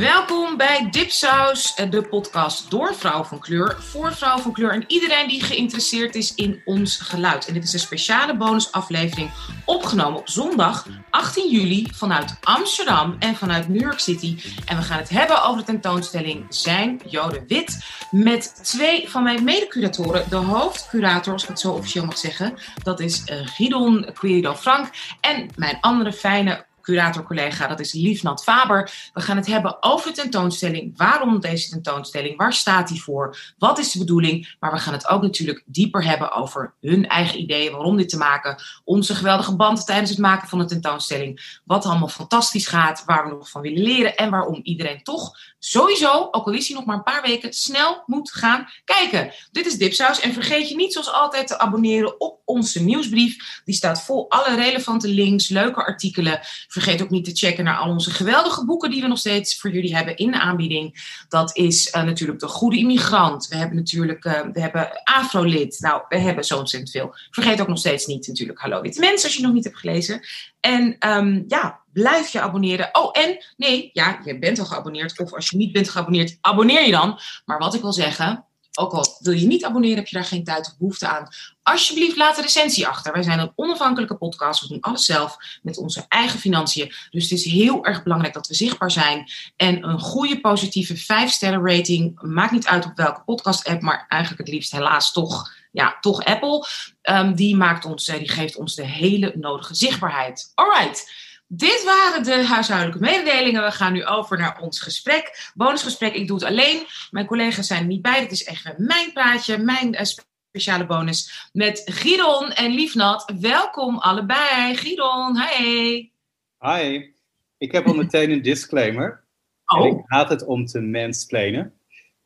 Welkom bij Dipsaus, de podcast door vrouw van kleur, voor vrouw van kleur en iedereen die geïnteresseerd is in ons geluid. En dit is een speciale bonusaflevering opgenomen op zondag 18 juli vanuit Amsterdam en vanuit New York City. En we gaan het hebben over de tentoonstelling Zijn Joden Wit met twee van mijn mede-curatoren. De hoofdcurator, als ik het zo officieel mag zeggen, dat is uh, Gidon Quirido Frank en mijn andere fijne curator-collega, dat is Liefnat Faber. We gaan het hebben over de tentoonstelling. Waarom deze tentoonstelling? Waar staat die voor? Wat is de bedoeling? Maar we gaan het ook natuurlijk dieper hebben over hun eigen ideeën, waarom dit te maken, onze geweldige band tijdens het maken van de tentoonstelling, wat allemaal fantastisch gaat, waar we nog van willen leren en waarom iedereen toch sowieso, ook al is hij nog maar een paar weken, snel moet gaan kijken. Dit is Dipsaus en vergeet je niet zoals altijd te abonneren op onze nieuwsbrief. Die staat vol alle relevante links, leuke artikelen. Vergeet ook niet te checken naar al onze geweldige boeken die we nog steeds voor jullie hebben in aanbieding. Dat is uh, natuurlijk De Goede Immigrant. We hebben natuurlijk uh, we hebben Afrolid. Nou, we hebben zo ontzettend veel. Vergeet ook nog steeds niet natuurlijk Hallo Witte Mensen als je nog niet hebt gelezen. En um, ja, blijf je abonneren. Oh, en nee, ja, je bent al geabonneerd. Of als je niet bent geabonneerd, abonneer je dan. Maar wat ik wil zeggen, ook al wil je niet abonneren, heb je daar geen tijd of behoefte aan. Alsjeblieft, laat een recensie achter. Wij zijn een onafhankelijke podcast. We doen alles zelf met onze eigen financiën. Dus het is heel erg belangrijk dat we zichtbaar zijn. En een goede, positieve 5-sterren rating. Maakt niet uit op welke podcast-app, maar eigenlijk het liefst helaas toch, ja, toch Apple. Um, die, maakt ons, die geeft ons de hele nodige zichtbaarheid. Alright. Dit waren de huishoudelijke mededelingen. We gaan nu over naar ons gesprek. Bonusgesprek, ik doe het alleen. Mijn collega's zijn er niet bij. Dit is echt mijn praatje, mijn uh, speciale bonus. Met Giron en Liefnat. Welkom allebei. Giron, hi. Hi. Ik heb al meteen een disclaimer. Oh. En ik haat het om te mansplainen.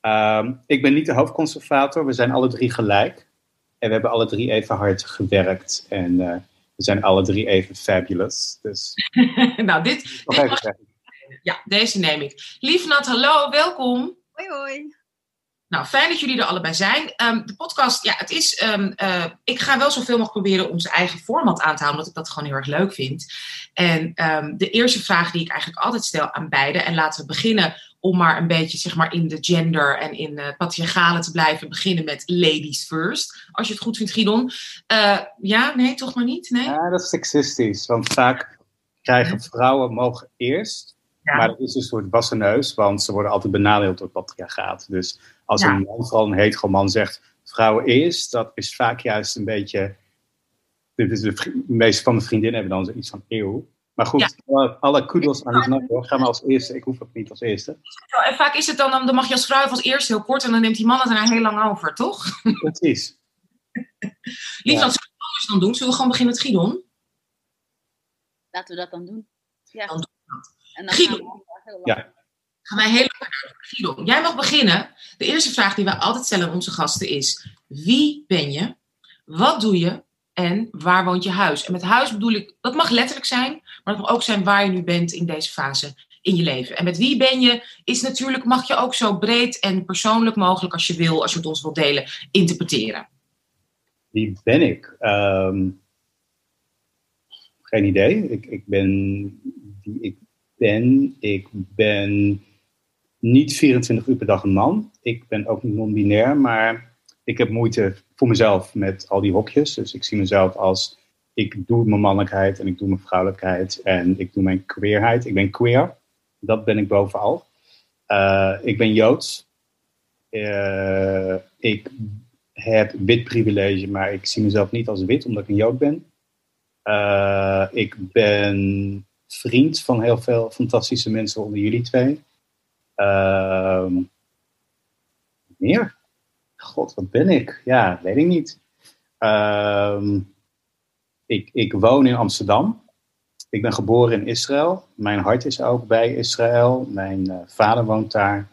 Um, ik ben niet de hoofdconservator. We zijn alle drie gelijk. En we hebben alle drie even hard gewerkt. En... Uh, we zijn alle drie even fabulous. Dus. nou, dit. Nog dit even zeggen. Ja, deze neem ik. Liefnat, hallo, welkom. Hoi, hoi. Nou, fijn dat jullie er allebei zijn. Um, de podcast, ja, het is. Um, uh, ik ga wel zoveel mogelijk proberen onze eigen format aan te houden, omdat ik dat gewoon heel erg leuk vind. En um, de eerste vraag die ik eigenlijk altijd stel aan beide, en laten we beginnen om maar een beetje zeg maar, in de gender en in uh, patriarchale te blijven, beginnen met ladies first. Als je het goed vindt, Gidon. Uh, ja, nee, toch maar niet? Nee? Ja, dat is seksistisch. Want vaak krijgen vrouwen mogen eerst. Ja. Maar dat is een soort basseneus, want ze worden altijd benadeeld door het patriarchaat. Dus als ja. een man, vooral een hetero man, zegt vrouwen eerst, dat is vaak juist een beetje. De, de, de meeste van de vriendinnen hebben dan zoiets van eeuw. Maar goed, ja. alle, kudos aan het hoor. Ga maar als eerste. Ik hoef het niet als eerste. Ja, en vaak is het dan, dan mag je als vrouw als eerste heel kort en dan neemt die man het daarna heel lang over, toch? Precies. Lief, ja. wat zullen we anders dan doen? Zullen we gewoon beginnen met Gidon? Laten we dat dan doen. Ja. Dan doen we dat. En dan Gidon. gaan we heel lang. Ja. Gaan wij heel Gidon, jij mag beginnen. De eerste vraag die wij altijd stellen aan onze gasten is: wie ben je? Wat doe je? En waar woont je huis? En met huis bedoel ik, dat mag letterlijk zijn, maar het mag ook zijn waar je nu bent in deze fase in je leven. En met wie ben je, is natuurlijk, mag je ook zo breed en persoonlijk mogelijk als je wil, als je het ons wilt delen, interpreteren. Wie ben ik? Um, geen idee. Ik, ik ben ik ben. Ik ben niet 24 uur per dag een man. Ik ben ook niet non-binair, maar ik heb moeite voor mezelf met al die hokjes. Dus ik zie mezelf als, ik doe mijn mannelijkheid en ik doe mijn vrouwelijkheid en ik doe mijn queerheid. Ik ben queer, dat ben ik bovenal. Uh, ik ben Joods. Uh, ik heb wit privilege, maar ik zie mezelf niet als wit, omdat ik een Jood ben. Uh, ik ben vriend van heel veel fantastische mensen onder jullie twee. Meer? God, wat ben ik? Ja, weet ik niet. Uh, ik, ik woon in Amsterdam. Ik ben geboren in Israël. Mijn hart is ook bij Israël. Mijn uh, vader woont daar.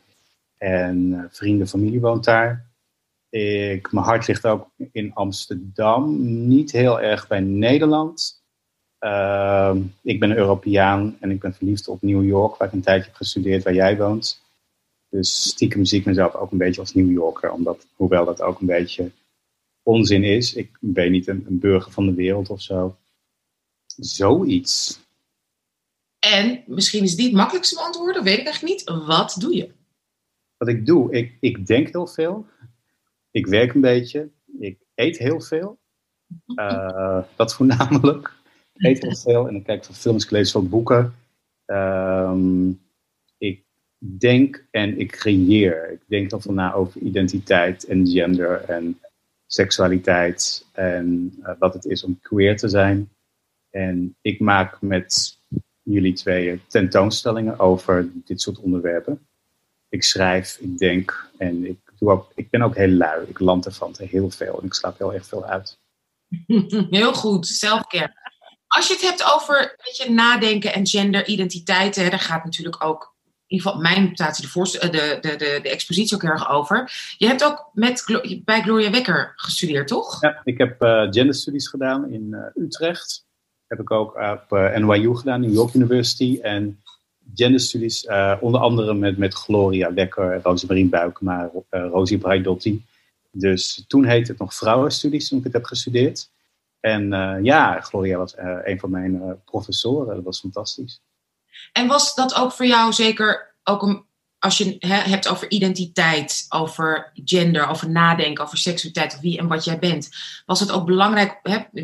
En uh, vrienden, familie woont daar. Ik, mijn hart ligt ook in Amsterdam. Niet heel erg bij Nederland. Uh, ik ben Europeaan en ik ben verliefd op New York, waar ik een tijdje heb gestudeerd, waar jij woont. Dus stiekem zie ik mezelf ook een beetje als New Yorker, omdat, hoewel dat ook een beetje onzin is. Ik ben niet een, een burger van de wereld of zo. Zoiets. En misschien is die het makkelijkste beantwoorden, weet ik eigenlijk niet. Wat doe je? Wat ik doe, ik, ik denk heel veel. Ik werk een beetje. Ik eet heel veel. Uh, dat voornamelijk. Eet heel veel en ik kijk veel films, ik lees veel boeken. Ehm, ik denk en ik creëer. Ik denk heel veel na over identiteit en gender en seksualiteit en uh, wat het is om queer te zijn. En ik maak met jullie tweeën tentoonstellingen over dit soort onderwerpen. Ik schrijf, ik denk en ik, doe ik ben ook heel lui. Ik land ervan heel veel en ik slaap heel erg veel uit. Heel goed, zelfcare. Als je het hebt over weet je, nadenken en genderidentiteiten, daar gaat natuurlijk ook in ieder geval mijn mutatie, de, de, de, de, de expositie ook erg over. Je hebt ook met, bij Gloria Wekker gestudeerd, toch? Ja, ik heb uh, genderstudies gedaan in uh, Utrecht. Heb ik ook op NYU gedaan, New York University. En genderstudies, onder andere met, met Gloria Wekker, Rosemarie Buikema, Rosie Braidotti. Dus toen heette het nog vrouwenstudies toen ik het heb gestudeerd. En ja, Gloria was een van mijn professoren. Dat was fantastisch. En was dat ook voor jou zeker ook een, als je hè, hebt over identiteit, over gender, over nadenken, over seksualiteit, wie en wat jij bent, was het ook belangrijk,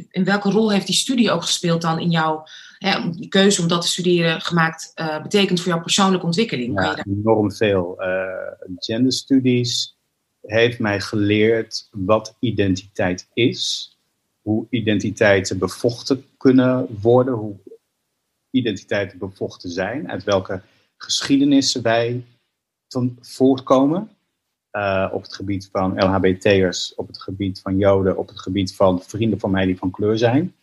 in welke rol heeft die studie ook gespeeld dan in jouw, die keuze om dat te studeren gemaakt, uh, betekent voor jouw persoonlijke ontwikkeling? Ja, enorm veel. Uh, genderstudies heeft mij geleerd wat identiteit is, hoe identiteiten bevochten kunnen worden, hoe identiteiten bevochten zijn, uit welke geschiedenissen wij van voortkomen. Uh, op het gebied van LHBT'ers, op het gebied van Joden, op het gebied van vrienden van mij die van kleur zijn.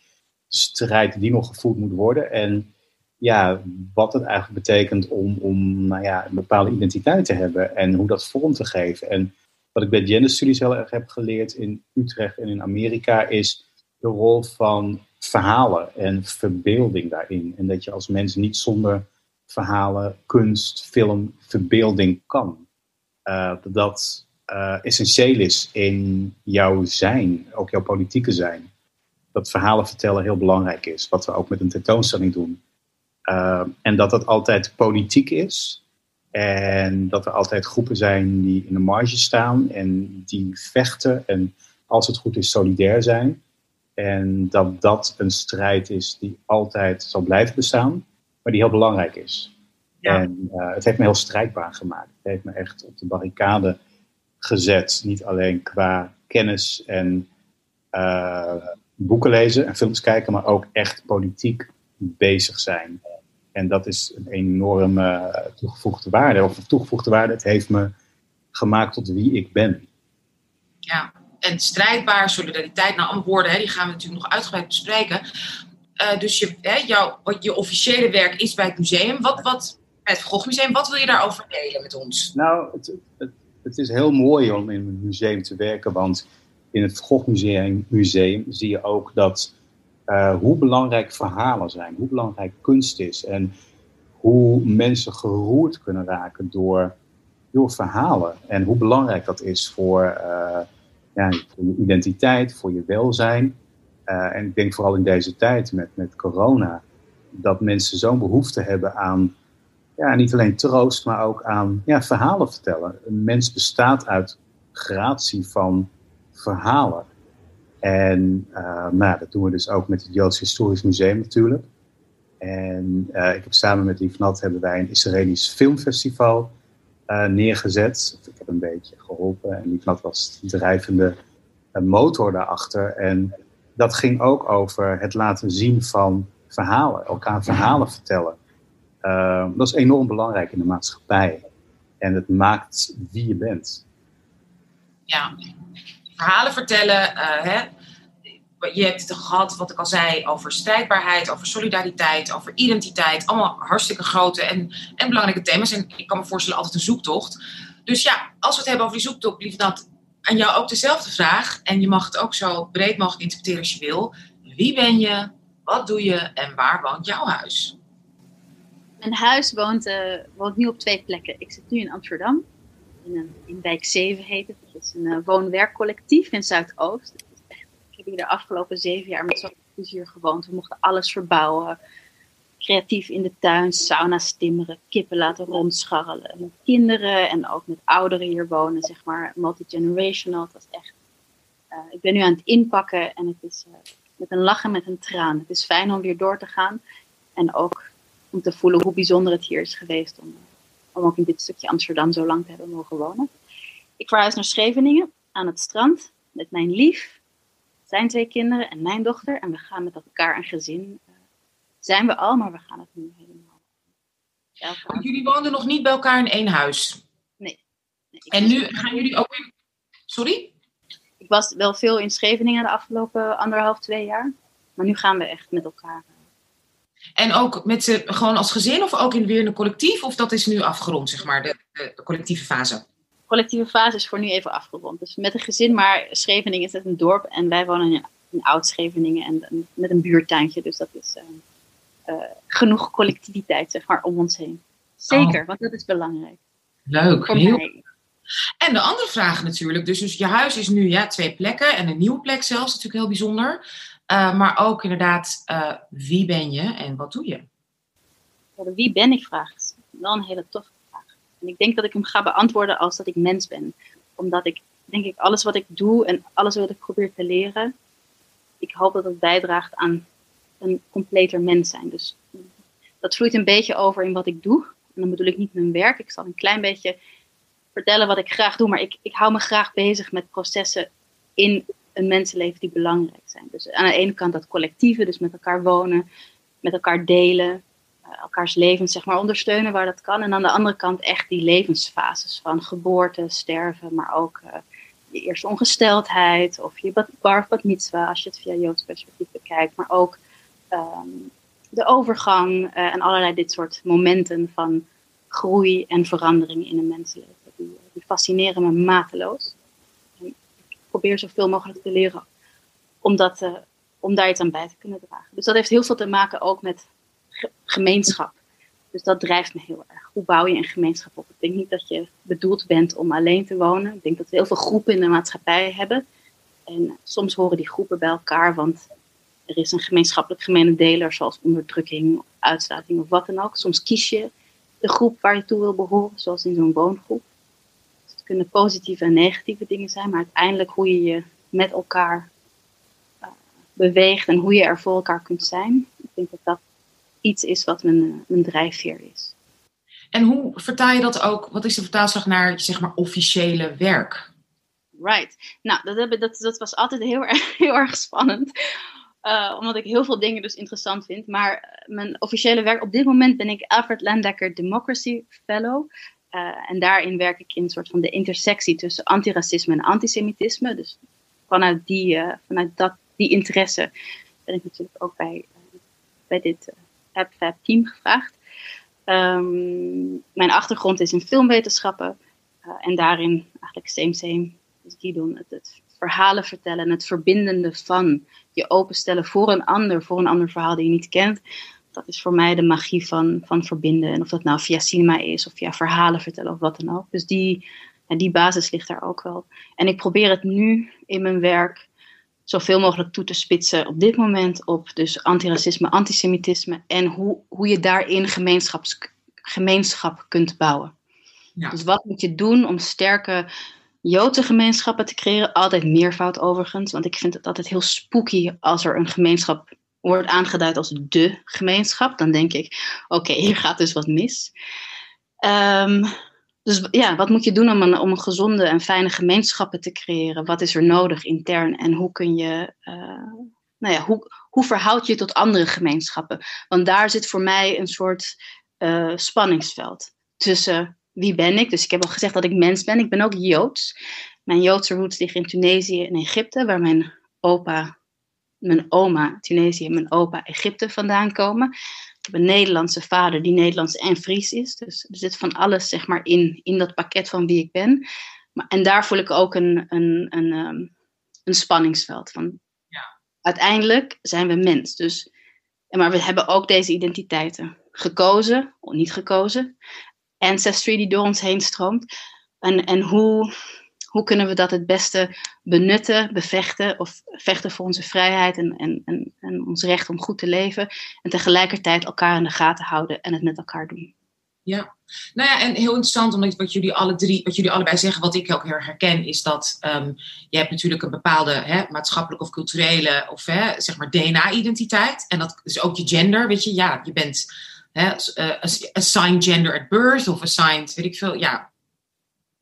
Strijd die nog gevoerd moet worden. En ja, wat het eigenlijk betekent om, om nou ja, een bepaalde identiteit te hebben en hoe dat vorm te geven. En wat ik bij genderstudies heel erg heb geleerd in Utrecht en in Amerika is de rol van verhalen en verbeelding daarin. En dat je als mens niet zonder verhalen, kunst, film, verbeelding kan. Uh, dat uh, essentieel is in jouw zijn, ook jouw politieke zijn. Dat verhalen vertellen heel belangrijk is, wat we ook met een tentoonstelling doen. Uh, en dat dat altijd politiek is. En dat er altijd groepen zijn die in de marge staan en die vechten en als het goed is solidair zijn. En dat dat een strijd is die altijd zal blijven bestaan, maar die heel belangrijk is. Ja. En uh, het heeft me heel strijdbaar gemaakt. Het heeft me echt op de barricade gezet. Niet alleen qua kennis en uh, boeken lezen en films kijken, maar ook echt politiek bezig zijn. En dat is een enorme toegevoegde waarde. Of toegevoegde waarde, het heeft me gemaakt tot wie ik ben. Ja, en strijdbaar, solidariteit, nou allemaal woorden, hè, die gaan we natuurlijk nog uitgebreid bespreken. Uh, dus je, hè, jouw, je officiële werk is bij het museum. Wat, wat, het Van wat wil je daarover delen met ons? Nou, het, het, het is heel mooi om in een museum te werken, want in het Van Museum, zie je ook dat uh, hoe belangrijk verhalen zijn, hoe belangrijk kunst is en hoe mensen geroerd kunnen raken door, door verhalen en hoe belangrijk dat is voor, uh, ja, voor je identiteit, voor je welzijn. Uh, en ik denk vooral in deze tijd met, met corona, dat mensen zo'n behoefte hebben aan ja, niet alleen troost, maar ook aan ja, verhalen vertellen. Een mens bestaat uit gratie van verhalen. En uh, nou, dat doen we dus ook met het Joods Historisch Museum natuurlijk. En uh, ik heb samen met Nat hebben wij een Israëlisch filmfestival uh, neergezet. Ik heb een beetje en Lief Nat was de drijvende motor daarachter. En dat ging ook over het laten zien van verhalen, elkaar verhalen vertellen. Uh, dat is enorm belangrijk in de maatschappij. En het maakt wie je bent. Ja, verhalen vertellen. Uh, hè? Je hebt het gehad, wat ik al zei, over strijdbaarheid, over solidariteit, over identiteit. Allemaal hartstikke grote en, en belangrijke thema's. En ik kan me voorstellen, altijd een zoektocht. Dus ja, als we het hebben over die zoektocht, lief dat aan jou ook dezelfde vraag. En je mag het ook zo breed mogelijk interpreteren als je wil. Wie ben je? Wat doe je? En waar woont jouw huis? Mijn huis woont, uh, woont nu op twee plekken. Ik zit nu in Amsterdam. In, een, in wijk 7 heet het. Dat is een uh, woon-werkcollectief in Zuidoost. heb hier de afgelopen zeven jaar met zoveel plezier gewoond. We mochten alles verbouwen. Creatief in de tuin, sauna's timmeren, kippen laten rondscharrelen. Met kinderen en ook met ouderen hier wonen, zeg maar, multi-generational. Het was echt... Uh, ik ben nu aan het inpakken en het is uh, met een lach en met een traan. Het is fijn om weer door te gaan. En ook om te voelen hoe bijzonder het hier is geweest om, om ook in dit stukje Amsterdam zo lang te hebben mogen wonen. Ik verhuis naar Scheveningen aan het strand met mijn lief, zijn twee kinderen en mijn dochter. En we gaan met elkaar een gezin. Zijn we al, maar we gaan het nu helemaal. Ja, jullie woonden nog niet bij elkaar in één huis? Nee. nee en nu gaan jullie ook in. Sorry? Ik was wel veel in Scheveningen de afgelopen anderhalf, twee jaar. Maar nu gaan we echt met elkaar. En ook met ze gewoon als gezin of ook in weer een collectief? Of dat is nu afgerond, zeg maar, de, de, de collectieve fase? collectieve fase is voor nu even afgerond. Dus met een gezin, maar Scheveningen is het een dorp en wij wonen in, in Oud-Scheveningen en met een buurtuintje. Dus dat is uh, uh, genoeg collectiviteit, zeg maar, om ons heen. Zeker, oh. want dat is belangrijk. Leuk. Heel... En de andere vraag natuurlijk, dus, dus je huis is nu ja, twee plekken en een nieuwe plek zelfs, natuurlijk heel bijzonder. Uh, maar ook inderdaad, wie ben je en wat doe je? Ja, wie ben ik vraagt. Wel een hele toffe en ik denk dat ik hem ga beantwoorden als dat ik mens ben. Omdat ik, denk ik, alles wat ik doe en alles wat ik probeer te leren, ik hoop dat het bijdraagt aan een completer mens zijn. Dus dat vloeit een beetje over in wat ik doe. En dan bedoel ik niet mijn werk. Ik zal een klein beetje vertellen wat ik graag doe. Maar ik, ik hou me graag bezig met processen in een mensenleven die belangrijk zijn. Dus aan de ene kant dat collectieve, dus met elkaar wonen, met elkaar delen, eh, elkaars levens zeg maar, ondersteunen waar dat kan. En aan de andere kant echt die levensfases van geboorte, sterven, maar ook uh, je eerste ongesteldheid of je bar bat mitzwa als je het via Joods perspectief bekijkt. Maar ook um, de overgang uh, en allerlei dit soort momenten van groei en verandering in een mensenleven. Die, die fascineren me mateloos. Ik probeer zoveel mogelijk te leren om, dat, om daar iets aan bij te kunnen dragen. Dus dat heeft heel veel te maken ook met gemeenschap. Dus dat drijft me heel erg. Hoe bouw je een gemeenschap op? Ik denk niet dat je bedoeld bent om alleen te wonen. Ik denk dat we heel veel groepen in de maatschappij hebben. En soms horen die groepen bij elkaar, want er is een gemeenschappelijk gemene deler, zoals onderdrukking, uitsluiting of wat dan ook. Soms kies je de groep waar je toe wil behoren, zoals in zo'n woongroep. Dus het kunnen positieve en negatieve dingen zijn, maar uiteindelijk hoe je je met elkaar uh, beweegt en hoe je er voor elkaar kunt zijn. Ik denk dat dat iets is wat mijn, mijn drijfveer is. En hoe vertaal je dat ook? Wat is de vertaalslag naar zeg maar officiële werk? Right. Nou, dat, dat, dat was altijd heel erg, heel erg spannend. Uh, omdat ik heel veel dingen dus interessant vind. Maar mijn officiële werk, op dit moment ben ik Alfred Landecker Democracy Fellow. Uh, en daarin werk ik in een soort van de intersectie tussen antiracisme en antisemitisme. Dus vanuit die, vanuit dat, die interesse ben ik natuurlijk ook bij, bij dit heb team gevraagd. Um, mijn achtergrond is in filmwetenschappen. En daarin eigenlijk same same. Dus die doen het, het verhalen vertellen. Het verbindende van je openstellen voor een ander. Voor een ander verhaal die je niet kent. Dat is voor mij de magie van, van verbinden. En of dat nou via cinema is of via verhalen vertellen of wat dan ook. Dus die, die basis ligt daar ook wel. En ik probeer het nu in mijn werk zoveel mogelijk toe te spitsen op dit moment op dus antiracisme, antisemitisme en hoe, hoe je daarin gemeenschaps, gemeenschap kunt bouwen. Ja. Dus wat moet je doen om sterke Joodse gemeenschappen te creëren? Altijd meervoud overigens, want ik vind het altijd heel spooky als er een gemeenschap wordt aangeduid als de gemeenschap. Dan denk ik, oké, hier gaat dus wat mis. Um, dus ja, wat moet je doen om een, om een gezonde en fijne gemeenschappen te creëren? Wat is er nodig intern en hoe kun je, uh, nou ja, hoe, hoe verhoud je tot andere gemeenschappen? Want daar zit voor mij een soort uh, spanningsveld tussen wie ben ik? Dus ik heb al gezegd dat ik mens ben. Ik ben ook Joods. Mijn Joodse roots liggen in Tunesië en Egypte, waar mijn opa, mijn oma Tunesië en mijn opa Egypte vandaan komen heb een Nederlandse vader die Nederlands en Fries is. Dus er zit van alles zeg maar in, in dat pakket van wie ik ben. Maar, en daar voel ik ook een, een, een, um, een spanningsveld. Van, ja. Uiteindelijk zijn we mens. Dus, maar we hebben ook deze identiteiten gekozen, of niet gekozen. Ancestry die door ons heen stroomt. En, en hoe, hoe kunnen we dat het beste benutten, bevechten of vechten voor onze vrijheid en, en, en, ons recht om goed te leven. En tegelijkertijd elkaar in de gaten houden en het met elkaar doen. Ja, nou ja, en heel interessant, omdat wat jullie alle drie, wat jullie allebei zeggen, wat ik ook heel erg herken, is dat um, je hebt natuurlijk een bepaalde hè, maatschappelijke of culturele of hè, zeg maar DNA-identiteit. En dat is ook je gender, weet je. Ja, je bent hè, uh, assigned gender at birth of assigned, weet ik veel, ja,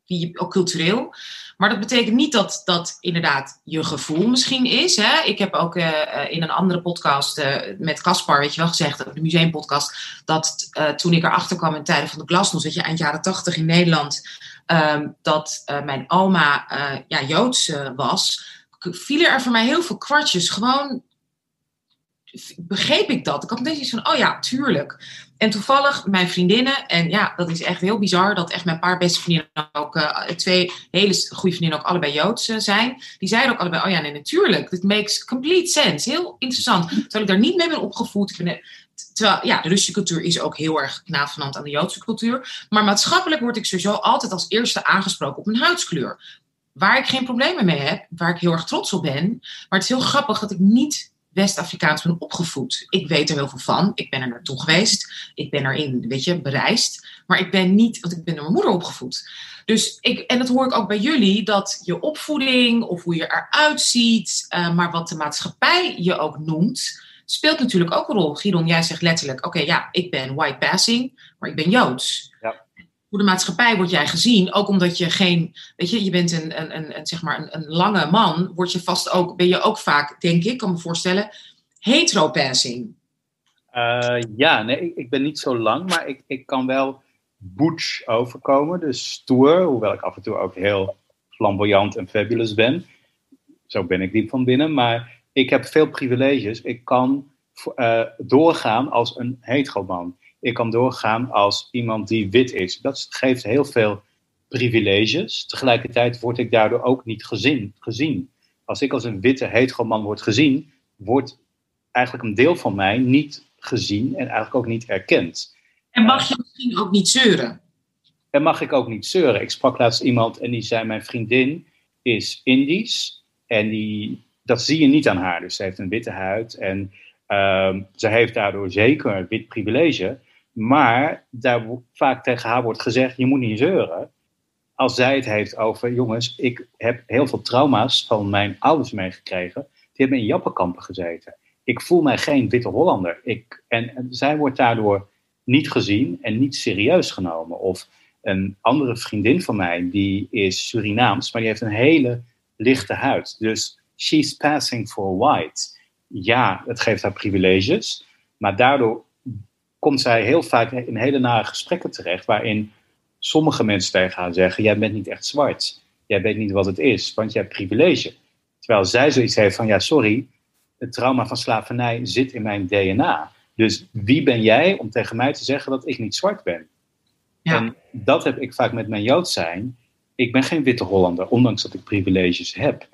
wie ook cultureel. Maar dat betekent niet dat dat inderdaad je gevoel misschien is. Hè? Ik heb ook uh, in een andere podcast met Caspar, weet je wel, gezegd, de museumpodcast, dat toen ik erachter kwam in tijden van de glasnost, dat je eind jaren tachtig in Nederland, um, dat mijn oma ja, Joods was, vielen er voor mij heel veel kwartjes. Gewoon begreep ik dat. Ik had meteen iets van, oh ja, tuurlijk. En toevallig mijn vriendinnen, en ja, dat is echt heel bizar, dat echt mijn paar beste vriendinnen ook, uh, twee hele goede vriendinnen ook allebei Joods uh, zijn. Die zeiden ook allebei, oh ja, nee, natuurlijk. It makes complete sense. Heel interessant. Terwijl ik daar niet mee ben opgevoed. Ben, terwijl, ja, de Russische cultuur is ook heel erg navenant aan de Joodse cultuur. Maar maatschappelijk word ik sowieso altijd als eerste aangesproken op mijn huidskleur. Waar ik geen problemen mee heb, waar ik heel erg trots op ben. Maar het is heel grappig dat ik niet West-Afrikaans ben opgevoed. Ik weet er heel veel van. Ik ben er naartoe geweest. Ik ben erin, weet je, bereisd. Maar ik ben niet, want ik ben door mijn moeder opgevoed. Dus ik, en dat hoor ik ook bij jullie, dat je opvoeding of hoe je eruit ziet, uh, maar wat de maatschappij je ook noemt, speelt natuurlijk ook een rol. Giron, jij zegt letterlijk, oké, ja, ik ben white passing, maar ik ben Joods. Ja. Voor de maatschappij word jij gezien, ook omdat je geen, weet je, je bent een, een, een, zeg maar een, een, lange man, word je vast ook, ben je ook vaak, denk ik, kan me voorstellen, heteropassing. Uh, ja, nee, ik, ben niet zo lang, maar ik, ik kan wel butch overkomen, dus stoer, hoewel ik af en toe ook heel flamboyant en fabulous ben. Zo ben ik diep van binnen, maar ik heb veel privileges. Ik kan uh, doorgaan als een hetero man ik kan doorgaan als iemand die wit is. Dat geeft heel veel privileges. Tegelijkertijd word ik daardoor ook niet gezien. gezien. Als ik als een witte hetero man word gezien, wordt eigenlijk een deel van mij niet gezien en eigenlijk ook niet erkend. En mag je misschien ook niet zeuren? En mag ik ook niet zeuren. Ik sprak laatst iemand en die zei: Mijn vriendin is Indisch en die, dat zie je niet aan haar. Dus ze heeft een witte huid en uh, ze heeft daardoor zeker een wit privilege. Maar daar vaak tegen haar wordt gezegd: je moet niet zeuren. Als zij het heeft over, jongens, ik heb heel veel trauma's van mijn ouders meegekregen. Die hebben in jappenkampen gezeten. Ik voel mij geen witte Hollander. Ik, en, en zij wordt daardoor niet gezien en niet serieus genomen. Of een andere vriendin van mij, die is Surinaams, maar die heeft een hele lichte huid. Dus she's passing for white. Ja, het geeft haar privileges, maar daardoor komt zij heel vaak in hele nare gesprekken terecht, waarin sommige mensen tegen haar zeggen: Jij bent niet echt zwart. Jij weet niet wat het is, want jij hebt privilege. Terwijl zij zoiets heeft van: Ja, sorry, het trauma van slavernij zit in mijn DNA. Dus wie ben jij om tegen mij te zeggen dat ik niet zwart ben? Ja. En dat heb ik vaak met mijn Jood zijn. Ik ben geen witte Hollander, ondanks dat ik privileges heb.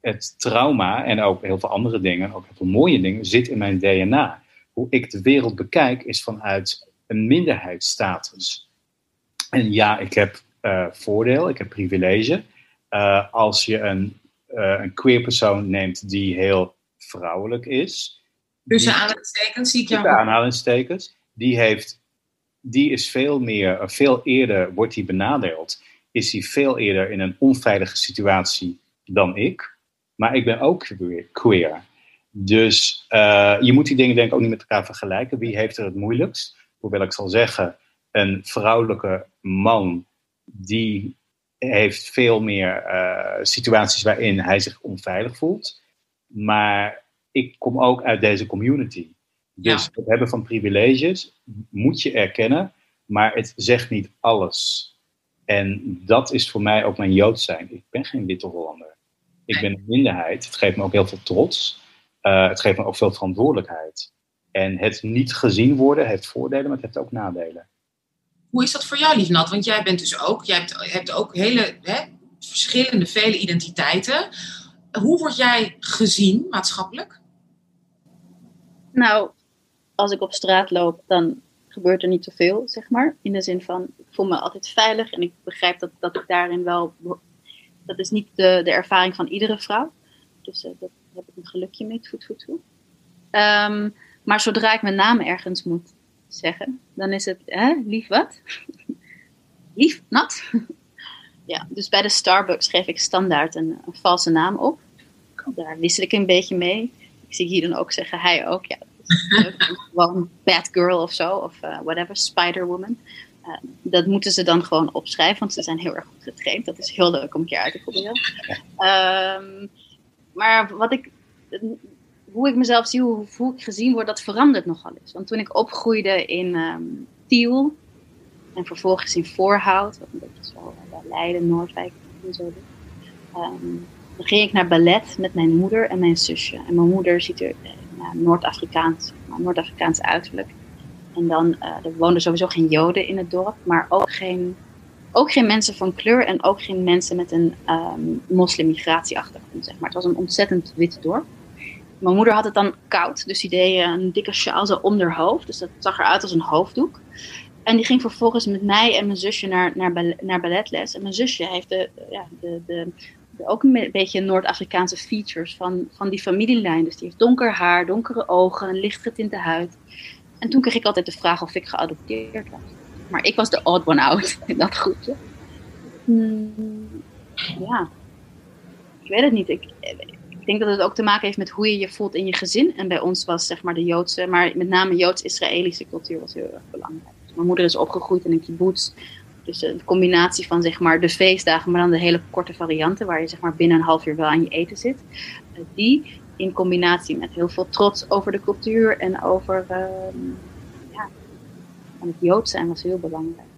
Het trauma en ook heel veel andere dingen, ook heel veel mooie dingen, zit in mijn DNA hoe ik de wereld bekijk, is vanuit een minderheidsstatus. En ja, ik heb uh, voordeel, ik heb privilege. Uh, als je een, uh, een queer persoon neemt die heel vrouwelijk is. Tussen aanhalingstekens zie ik jou. aanhalingstekens. Die, heeft, die is veel meer, veel eerder wordt hij benadeeld. Is hij veel eerder in een onveilige situatie dan ik. Maar ik ben ook queer. Dus uh, je moet die dingen denk ik ook niet met elkaar vergelijken. Wie heeft er het moeilijkst? Hoewel ik zal zeggen, een vrouwelijke man die heeft veel meer uh, situaties waarin hij zich onveilig voelt. Maar ik kom ook uit deze community. Dus ja. het hebben van privileges moet je erkennen, maar het zegt niet alles. En dat is voor mij ook mijn Jood zijn. Ik ben geen witte Hollander. Ik ben een minderheid. Het geeft me ook heel veel trots. Uh, het geeft me ook veel verantwoordelijkheid. En het niet gezien worden heeft voordelen, maar het heeft ook nadelen. Hoe is dat voor jou, Liefnat? Want jij bent dus ook, jij hebt, hebt ook hele hè, verschillende, vele identiteiten. Hoe word jij gezien maatschappelijk? Nou, als ik op straat loop, dan gebeurt er niet zoveel, zeg maar. In de zin van, ik voel me altijd veilig en ik begrijp dat, dat ik daarin wel dat is niet de, de ervaring van iedere vrouw. Dus uh, daar heb ik een gelukje mee, goed, goed, goed. Um, maar zodra ik mijn naam ergens moet zeggen, dan is het, hè, lief wat? lief, nat? ja, dus bij de Starbucks geef ik standaard een, een, valse naam op. Daar wissel ik een beetje mee. Ik zie hier dan ook zeggen, hij ook. Ja, gewoon bad girl of zo, of uh, whatever, Spider-Woman. Uh, dat moeten ze dan gewoon opschrijven, want ze zijn heel erg goed getraind. Dat is heel leuk om een keer uit te proberen. Um, maar wat ik, hoe ik mezelf zie, hoe, hoe, ik gezien word, dat verandert nogal eens. Want toen ik opgroeide in um, Tiel en vervolgens in Voorhout, wat een beetje zo bij Leiden, Noordwijk en zo. Um, dan ging ik naar ballet met mijn moeder en mijn zusje. En mijn moeder ziet er uh, Noord-Afrikaans, Noord-Afrikaans uiterlijk. En dan, uh, er woonden sowieso geen Joden in het dorp, maar ook geen, ook geen mensen van kleur en ook geen mensen met een um, moslimmigratieachtergrond, zeg maar. Het was een ontzettend wit dorp. Mijn moeder had het dan koud, dus die deed een dikke sjaal zo om haar hoofd. Dus dat zag eruit als een hoofddoek. En die ging vervolgens met mij en mijn zusje naar, naar, naar balletles. En mijn zusje heeft de, ja, de, de, ook een beetje Noord-Afrikaanse features van, van die familielijn. Dus die heeft donker haar, donkere ogen, een licht getinte huid. En toen kreeg ik altijd de vraag of ik geadopteerd was. Maar ik was de odd one out in dat groepje. Hmm, ja, ik weet het niet. Ik, ik denk dat het ook te maken heeft met hoe je je voelt in je gezin. En bij ons was zeg maar de Joodse, maar met name Joods-Israëlische cultuur was heel erg belangrijk. Dus mijn moeder is opgegroeid in een kibbutz. Dus de combinatie van zeg maar de feestdagen, maar dan de hele korte varianten, waar je zeg maar binnen een half uur wel aan je eten zit. Die in combinatie met heel veel trots over de cultuur en over uh, ja, het Jood zijn was heel belangrijk.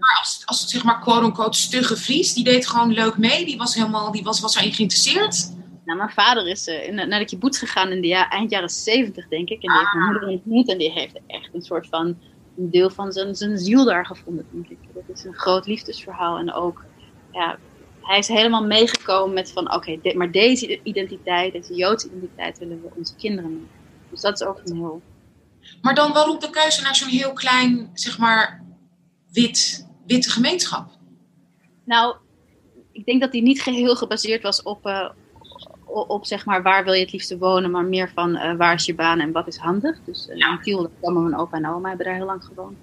maar als, als het zeg maar quote-unquote stugge Fries, die deed gewoon leuk mee, die was helemaal, die was, was erin geïnteresseerd. Nou, mijn vader is uh, naar de kibbutz gegaan in de ja, eind jaren 70, denk ik. En die heeft mijn moeder ontmoet en die heeft echt een soort van een deel van zijn, zijn ziel daar gevonden, denk ik. Dat is een groot liefdesverhaal en ook ja, hij is helemaal meegekomen met van oké, maar deze identiteit, deze Joodse identiteit willen we onze kinderen mee. Dus dat is ook een heel. Maar dan waarom de keuze naar zo'n heel klein, zeg maar, wit, witte gemeenschap? Nou, ik denk dat die niet geheel gebaseerd was op, uh, op zeg maar, waar wil je het liefste wonen, maar meer van uh, waar is je baan en wat is handig. Dus uh, ja. in kwamen mijn opa en oma hebben daar heel lang gewoond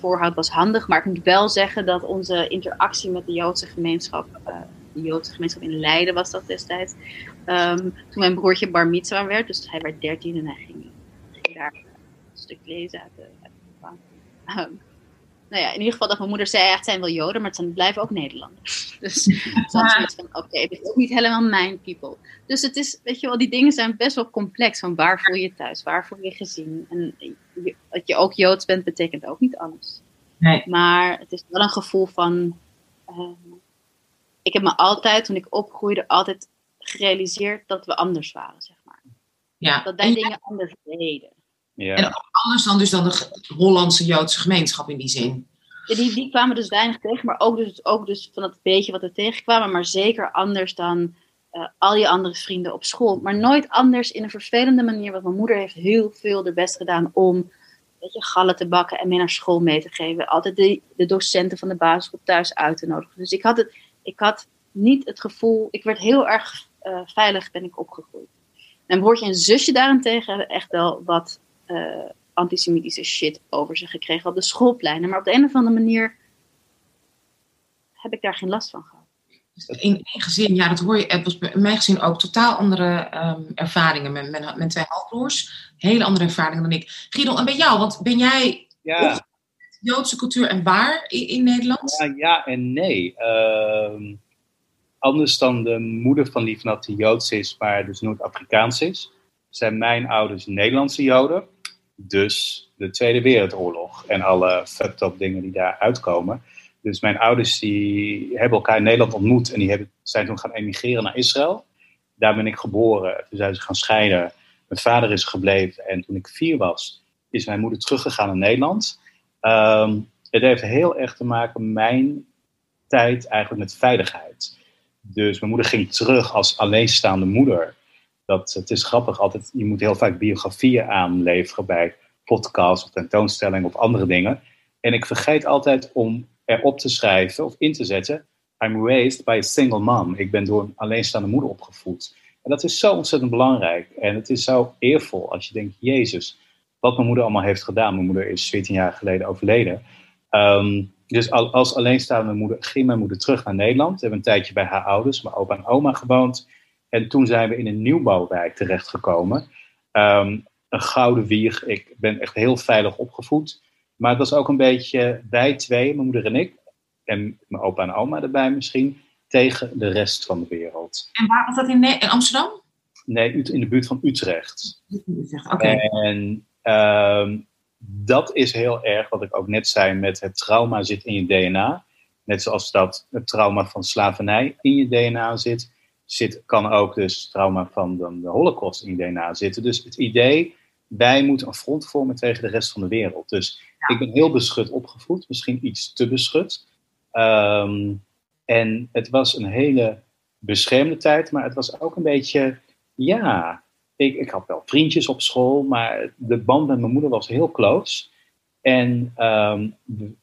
voorhoud was handig. Maar ik moet wel zeggen dat onze interactie met de Joodse gemeenschap, de Joodse gemeenschap in Leiden was dat destijds, um, toen mijn broertje bar mitzwa werd, dus hij werd dertien en hij ging, daar stuk lezen uit de, uit de um, nou ja, in ieder geval dat mijn moeder zei, het zijn wel Joden, maar het zijn, blijven ook Nederlanders. Dus was van, oké, okay, dit is ook niet helemaal mijn people. Dus het is, weet je wel, die dingen zijn best wel complex. Van waar voel je thuis, waar voel je gezien. En je, dat je ook Joods bent, betekent ook niet alles. Nee. Maar het is wel een gevoel van, uh, ik heb me altijd, toen ik opgroeide, altijd gerealiseerd dat we anders waren, zeg maar. Ja. Dat wij dingen anders deden. Ja. En anders dan dus dan de Hollandse Joodse gemeenschap in die zin. Ja, die, die kwamen dus weinig tegen, maar ook dus, ook dus van dat beetje wat er tegenkwamen, maar zeker anders dan uh, al je andere vrienden op school. Maar nooit anders in een vervelende manier, want mijn moeder heeft heel veel er best gedaan om weet je, gallen te bakken en mee naar school mee te geven. Altijd de, de docenten van de basisschool thuis uit te nodigen. Dus ik had, het, ik had niet het gevoel, ik werd heel erg uh, veilig ben ik opgegroeid. Mijn broertje en zusje daarentegen hebben echt wel wat antisemitische shit over zich gekregen op de schoolpleinen. Maar op de een of andere manier heb ik daar geen last van gehad. Dus in één gezin, ja, dat hoor je. Het was bij mijn gezin ook totaal andere um, ervaringen met, met, met twee halfbroers. Hele andere ervaringen dan ik. Guido, en bij jou, want ben jij ja. Joodse cultuur en waar in, in Nederland? Ja, ja en nee. Uh, anders dan de moeder van Liefnat die Joods is, maar dus Noord-Afrikaans is, zijn mijn ouders Nederlandse Joden. Dus de Tweede Wereldoorlog en alle fucked up dingen die daar uitkomen. Dus mijn ouders die hebben elkaar in Nederland ontmoet en die hebben, zijn toen gaan emigreren naar Israël. Daar ben ik geboren. Toen zijn ze gaan scheiden. Mijn vader is gebleven en toen ik vier was, is mijn moeder teruggegaan naar Nederland. Um, het heeft heel erg te maken mijn tijd eigenlijk met veiligheid. Dus mijn moeder ging terug als alleenstaande moeder dat, het is grappig altijd, je moet heel vaak biografieën aanleveren bij podcasts of tentoonstellingen of andere dingen. En ik vergeet altijd om erop te schrijven of in te zetten I'm raised by a single mom. Ik ben door een alleenstaande moeder opgevoed. En dat is zo ontzettend belangrijk. En het is zo eervol als je denkt, Jezus, wat mijn moeder allemaal heeft gedaan. Mijn moeder is 14 jaar geleden overleden. Ehm, dus als alleenstaande moeder ging mijn moeder terug naar Nederland. We hebben een tijdje bij haar ouders, mijn opa en oma gewoond. En toen zijn we in een nieuwbouwwijk terechtgekomen. Um, een gouden wieg. Ik ben echt heel veilig opgevoed. Maar het was ook een beetje wij twee, mijn moeder en ik, en mijn opa en oma erbij misschien, tegen de rest van de wereld. En waar was dat in, in Amsterdam? Nee, in de buurt van Utrecht. Oké. En ehm, dat is heel erg wat ik ook net zei met het trauma zit in je DNA. Net zoals dat het trauma van slavernij in je DNA zit, zit kan ook dus het trauma van de, de holocaust in DNA zitten. Dus het idee, wij moeten een front vormen tegen de rest van de wereld. Dus ik ben heel beschut opgevoed, misschien iets te beschut. Ehm, en het was een hele beschermde tijd, maar het was ook een beetje, ja, ik, ik had wel vriendjes op school, maar de band met mijn moeder was heel close. En um,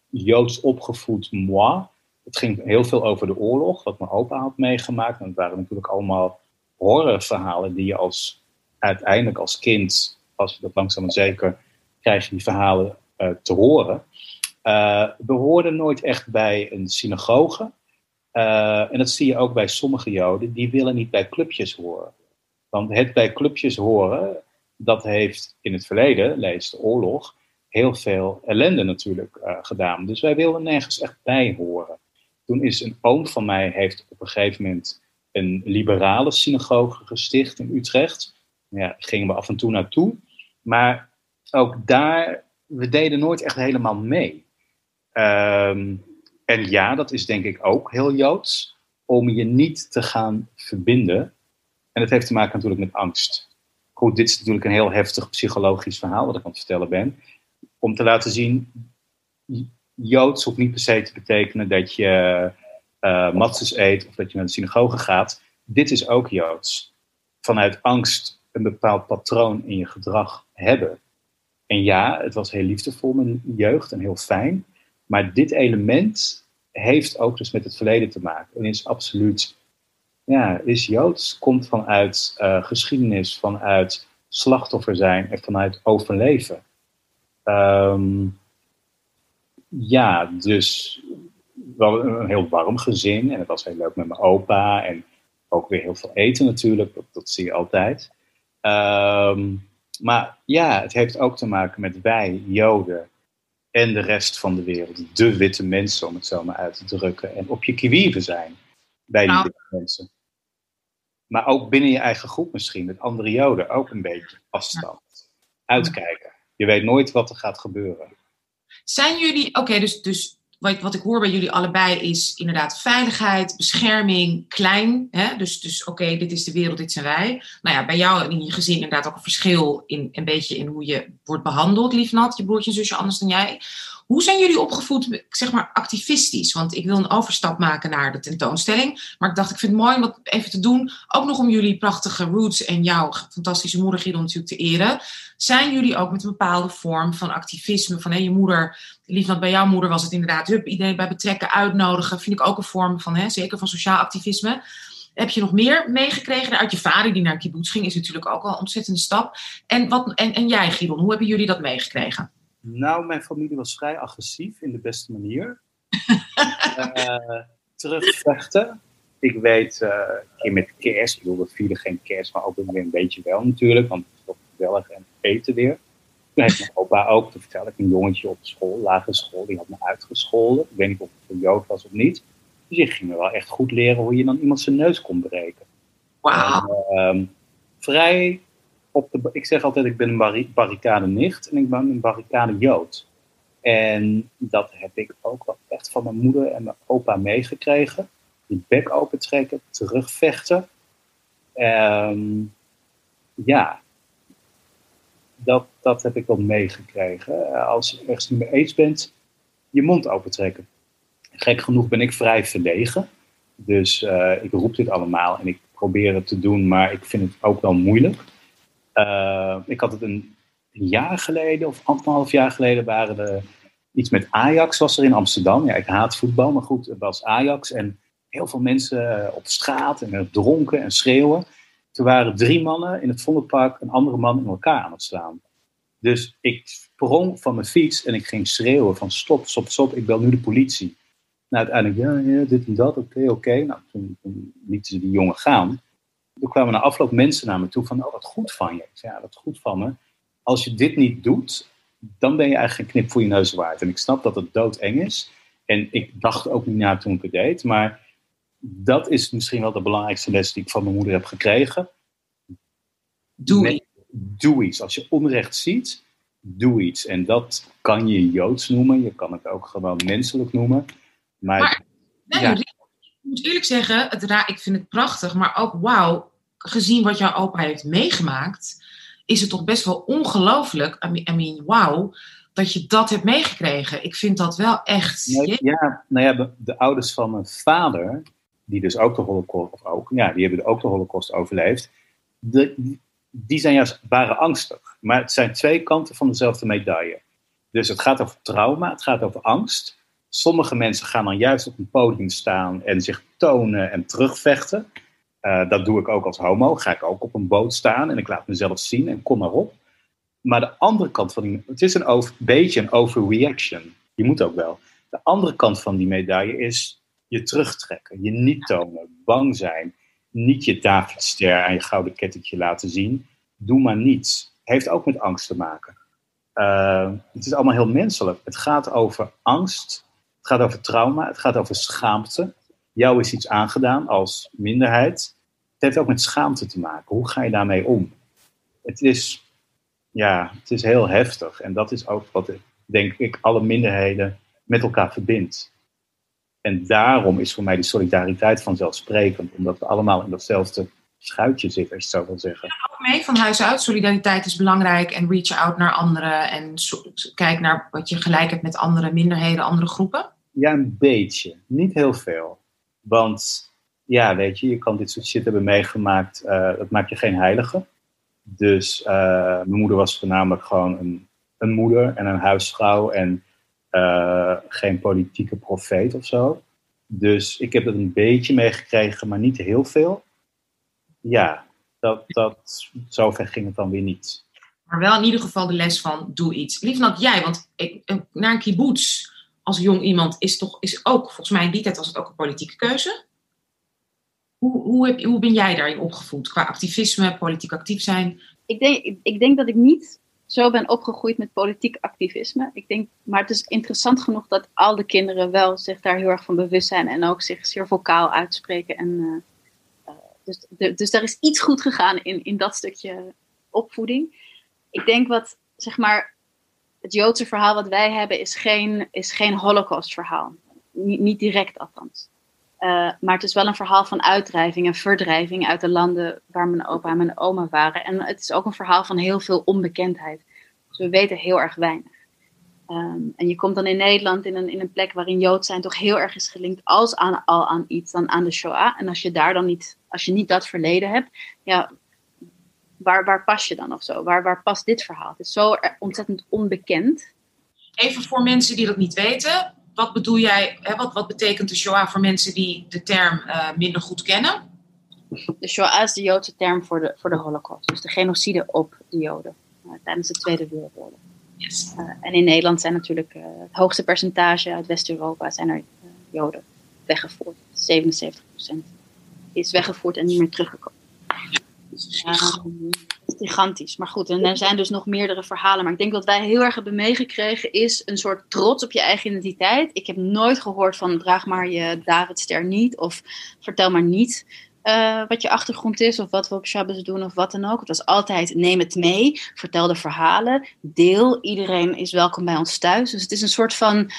Joods opgevoed moi. Het ging heel veel over de oorlog, wat mijn opa had meegemaakt. En het waren natuurlijk allemaal horrorverhalen die je als, uiteindelijk als kind, als je dat langzaam en zeker, krijg je die verhalen uh, te horen. Uh, we hoorden nooit echt bij een synagoge. Uh, en dat zie je ook bij sommige Joden, die willen niet bij clubjes horen. Want het bij clubjes horen, dat heeft in het verleden, lees de oorlog, heel veel ellende natuurlijk gedaan. Dus wij wilden nergens echt bij horen. Toen is een oom van mij, heeft op een gegeven moment een liberale synagoge gesticht in Utrecht. Ja, daar gingen we af en toe naartoe. Maar ook daar, we deden nooit echt helemaal mee. Um, en ja, dat is denk ik ook heel Joods, om je niet te gaan verbinden. En dat heeft te maken natuurlijk met angst. Goed, dit is natuurlijk een heel heftig psychologisch verhaal wat ik aan het vertellen ben. Om te laten zien, Joods hoeft niet per se te betekenen dat je uh, matzes eet of dat je naar de synagoge gaat. Dit is ook Joods. Vanuit angst een bepaald patroon in je gedrag hebben. En ja, het was heel liefdevol mijn jeugd en heel fijn. Maar dit element heeft ook dus met het verleden te maken. En is absoluut, ja, is Joods, komt vanuit uh, geschiedenis, vanuit slachtoffer zijn en vanuit overleven. Um, ja, dus wel een heel warm gezin en het was heel leuk met mijn opa en ook weer heel veel eten natuurlijk, dat, dat zie je altijd. Um, maar ja, het heeft ook te maken met wij, Joden, en de rest van de wereld. De witte mensen, om het zo maar uit te drukken. En op je kiwieren zijn bij die nou. witte mensen. Maar ook binnen je eigen groep misschien, met andere joden, ook een beetje afstand. Uitkijken. Je weet nooit wat er gaat gebeuren. Zijn jullie, oké, dus, dus wat, wat ik hoor bij jullie allebei is inderdaad veiligheid, bescherming, klein. Hè? Dus, dus oké, dit is de wereld, dit zijn wij. Nou ja, bij jou in je gezin inderdaad ook een verschil in een beetje in hoe je wordt behandeld, liefnat, je broertje en zusje anders dan jij. Hoe zijn jullie opgevoed, zeg maar, activistisch? Want ik wil een overstap maken naar de tentoonstelling. Maar ik dacht, ik vind het mooi om dat even te doen. Ook nog om jullie prachtige roots en jouw fantastische moeder Guido natuurlijk te eren. Zijn jullie ook met een bepaalde vorm van activisme? Van hé, je moeder, lief bij jouw moeder was het inderdaad, hup, iedereen bij betrekken, uitnodigen. Vind ik ook een vorm van, hè, zeker van sociaal activisme. Heb je nog meer meegekregen uit je vader die naar kibbutz ging? Is natuurlijk ook al een ontzettende stap. En, wat, en, en jij, Giron, hoe hebben jullie dat meegekregen? Nou, mijn familie was vrij agressief in de beste manier. uh, terugvechten. Ik weet, uh, keer met kerst, ik bedoel, we vieren geen kerst, maar ook weer een beetje wel natuurlijk, want het is toch gezellig en eten weer. Toen heeft mijn opa ook, toen vertel ik, een jongetje op school, lagere school, die had me uitgescholden. Ik weet niet of het een Jood was of niet. Dus ik ging me wel echt goed leren hoe je dan iemand zijn neus kon breken. Wauw. Uh, vrij op de, ik zeg altijd, ik ben een barricade nicht en ik ben een barricade jood. En dat heb ik ook wel echt van mijn moeder en mijn opa meegekregen. Die bek opentrekken, terugvechten. Um, ja, dat, dat heb ik wel meegekregen. Als je ergens niet mee eens bent, je mond opentrekken. Gek genoeg ben ik vrij verlegen. Dus uh, ik roep dit allemaal en ik probeer het te doen, maar ik vind het ook wel moeilijk. Uh, ik had het een jaar geleden of anderhalf jaar geleden waren er iets met Ajax was er in Amsterdam. Ja, ik haat voetbal, maar goed, het was Ajax. En heel veel mensen op straat en dronken en schreeuwen. Toen waren drie mannen in het Vondelpark een andere man in elkaar aan het slaan. Dus ik sprong van mijn fiets en ik ging schreeuwen van stop, stop, stop, ik bel nu de politie. Nou, uiteindelijk, ja, ja dit en dat, oké, oké. Nou, toen, toen lieten ze die jongen gaan. Toen kwamen na afloop mensen naar me toe van, oh, wat goed van je. Ik zei, ja, wat goed van me. Als je dit niet doet, dan ben je eigenlijk een knip voor je neus waard. En ik snap dat het doodeng is. En ik dacht ook niet na toen ik het deed. Maar dat is misschien wel de belangrijkste les die ik van mijn moeder heb gekregen. Doe iets. Doe iets. Als je onrecht ziet, doe iets. En dat kan je joods noemen. Je kan het ook gewoon menselijk noemen. Maar, Ja. Ik moet eerlijk zeggen, het ra- ik vind het prachtig, maar ook wauw, gezien wat jouw opa heeft meegemaakt, is het toch best wel ongelooflijk, I mean, I mean wauw, dat je dat hebt meegekregen. Ik vind dat wel echt... Nee, ja, nou ja, de, de ouders van mijn vader, die dus ook de Holocaust, of ook, ja, die hebben ook de Holocaust overleefd, de, die zijn juist, waren angstig. Maar het zijn twee kanten van dezelfde medaille. Dus het gaat over trauma, het gaat over angst. Sommige mensen gaan dan juist op een podium staan en zich tonen en terugvechten. Eh, dat doe ik ook als homo. Ga ik ook op een boot staan en ik laat mezelf zien en kom maar op. Maar de andere kant van die... Het is een over, beetje een overreaction. Je moet ook wel. De andere kant van die medaille is je terugtrekken. Je niet tonen. Bang zijn. Niet je Davidster aan je gouden kettingje laten zien. Doe maar niets. Heeft ook met angst te maken. Uh, het is allemaal heel menselijk. Het gaat over angst. Het gaat over trauma. Het gaat over schaamte. Jou is iets aangedaan als minderheid. Het heeft ook met schaamte te maken. Hoe ga je daarmee om? Het is, ja, het is heel heftig. En dat is ook wat, denk ik, alle minderheden met elkaar verbindt. En daarom is voor mij die solidariteit vanzelfsprekend. Omdat we allemaal in datzelfde schuitje zitten, als je het zo wil zeggen. ook mee van huis uit. Solidariteit is belangrijk en reach out naar anderen en kijk naar wat je gelijk hebt met andere minderheden, andere groepen. Ja, een beetje. Niet heel veel. Want ja, weet je, je kan dit soort shit hebben meegemaakt. Uh, dat maakt je geen heilige. Dus uh, mijn moeder was voornamelijk gewoon een, een moeder en een huisvrouw en uh, geen politieke profeet of zo. Dus ik heb het een beetje meegekregen, maar niet heel veel. Ja, dat, dat, zover ging het dan weer niet. Maar wel in ieder geval de les van doe iets. Liefnat, jij, want ik, naar een kibbutz als jong iemand is toch is ook, volgens mij in die tijd was het ook een politieke keuze. Hoe, hoe, hoe ben jij daarin opgevoed? Qua activisme, politiek actief zijn? Ik denk, ik denk dat ik niet zo ben opgegroeid met politiek activisme. Ik denk, maar het is interessant genoeg dat al de kinderen wel zich daar heel erg van bewust zijn en ook zich zeer vocaal uitspreken. En, uh, uh, dus, dus daar is iets goed gegaan in, in dat stukje opvoeding. Ik denk wat, zeg maar, het Joodse verhaal wat wij hebben is geen, is geen holocaustverhaal. Niet, niet direct althans. Uh, maar het is wel een verhaal van uitdrijving en verdrijving uit de landen waar mijn opa en mijn oma waren. En het is ook een verhaal van heel veel onbekendheid. Dus we weten heel erg weinig. Um, en je komt dan in Nederland in een, in een plek waarin Jood zijn toch heel erg is gelinkt als aan, al aan iets dan aan de Shoah. En als je daar dan niet, als je niet dat verleden hebt, ja, waar, waar pas je dan of zo? Waar, waar past dit verhaal? Het is zo ontzettend onbekend. Even voor mensen die dat niet weten, wat bedoel jij, hè, wat, wat betekent de Shoah voor mensen die de term uh, minder goed kennen? De Shoah is de Joodse term voor de, voor de Holocaust, dus de genocide op de Joden uh, tijdens de Tweede Wereldoorlog. Yes. Uh, en in Nederland zijn natuurlijk het hoogste percentage uit West-Europa zijn er Joden weggevoerd. 77% is weggevoerd en niet meer teruggekomen. Gigantisch. Maar goed, en er zijn dus nog meerdere verhalen. Maar ik denk wat wij heel erg hebben meegekregen is een soort trots op je eigen identiteit. Ik heb nooit gehoord van draag maar je Davidster niet. Of vertel maar niet uh, wat je achtergrond is. Of wat we op Shabbos doen of wat dan ook. Het was altijd neem het mee. Vertel de verhalen. Deel. Iedereen is welkom bij ons thuis. Dus het is een soort van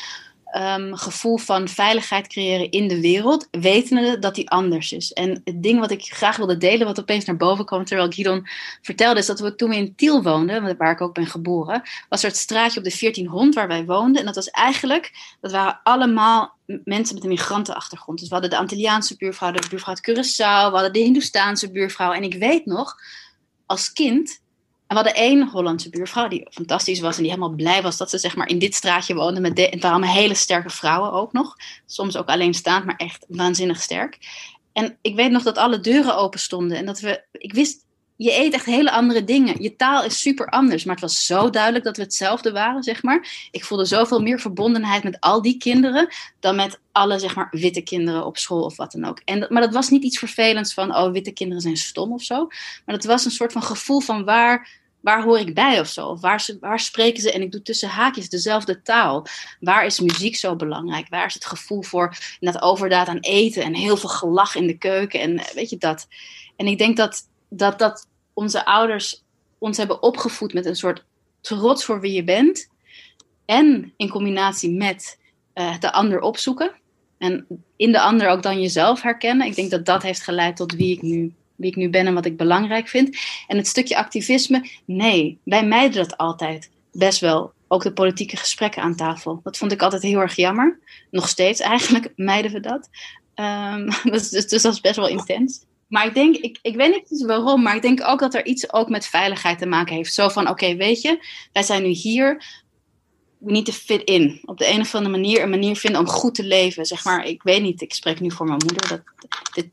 um, gevoel van veiligheid creëren in de wereld, wetende dat die anders is. En het ding wat ik graag wilde delen, wat opeens naar boven kwam terwijl Guidon vertelde, is dat we toen we in Tiel woonden, waar ik ook ben geboren, was er het straatje op de 1400 waar wij woonden. En dat was eigenlijk, dat waren allemaal mensen met een migrantenachtergrond. Dus we hadden de Antilliaanse buurvrouw, de buurvrouw uit Curaçao, we hadden de Hindoestaanse buurvrouw. En ik weet nog, als kind, we hadden één Hollandse buurvrouw die fantastisch was en die helemaal blij was dat ze zeg maar in dit straatje woonde. Met de, en waren allemaal hele sterke vrouwen ook nog. Soms ook alleenstaand, maar echt waanzinnig sterk. En ik weet nog dat alle deuren open stonden en dat we, ik wist, je eet echt hele andere dingen. Je taal is super anders, maar het was zo duidelijk dat we hetzelfde waren, zeg maar. Ik voelde zoveel meer verbondenheid met al die kinderen dan met alle, zeg maar, witte kinderen op school of wat dan ook. En, maar dat was niet iets vervelends van, oh, witte kinderen zijn stom of zo. Maar dat was een soort van gevoel van waar, waar hoor ik bij of zo? Of waar, waar spreken ze, en ik doe tussen haakjes, dezelfde taal? Waar is muziek zo belangrijk? Waar is het gevoel voor dat overdaad aan eten en heel veel gelach in de keuken en weet je dat? En ik denk dat dat, dat onze ouders ons hebben opgevoed met een soort trots voor wie je bent. En in combinatie met uh, de ander opzoeken. En in de ander ook dan jezelf herkennen. Ik denk dat dat heeft geleid tot wie ik nu, wie ik nu ben en wat ik belangrijk vind. En het stukje activisme, nee, wij mijden dat altijd best wel. Ook de politieke gesprekken aan tafel. Dat vond ik altijd heel erg jammer. Nog steeds eigenlijk mijden we dat. Um, dus, dus, dus dat is best wel intens. Maar ik denk, ik, ik weet niet waarom, maar ik denk ook dat er iets ook met veiligheid te maken heeft. Zo van, oké, weet je, wij zijn nu hier, we need to fit in. Op de een of andere manier een manier vinden om goed te leven. Zeg maar, ik weet niet, ik spreek nu voor mijn moeder. Dat,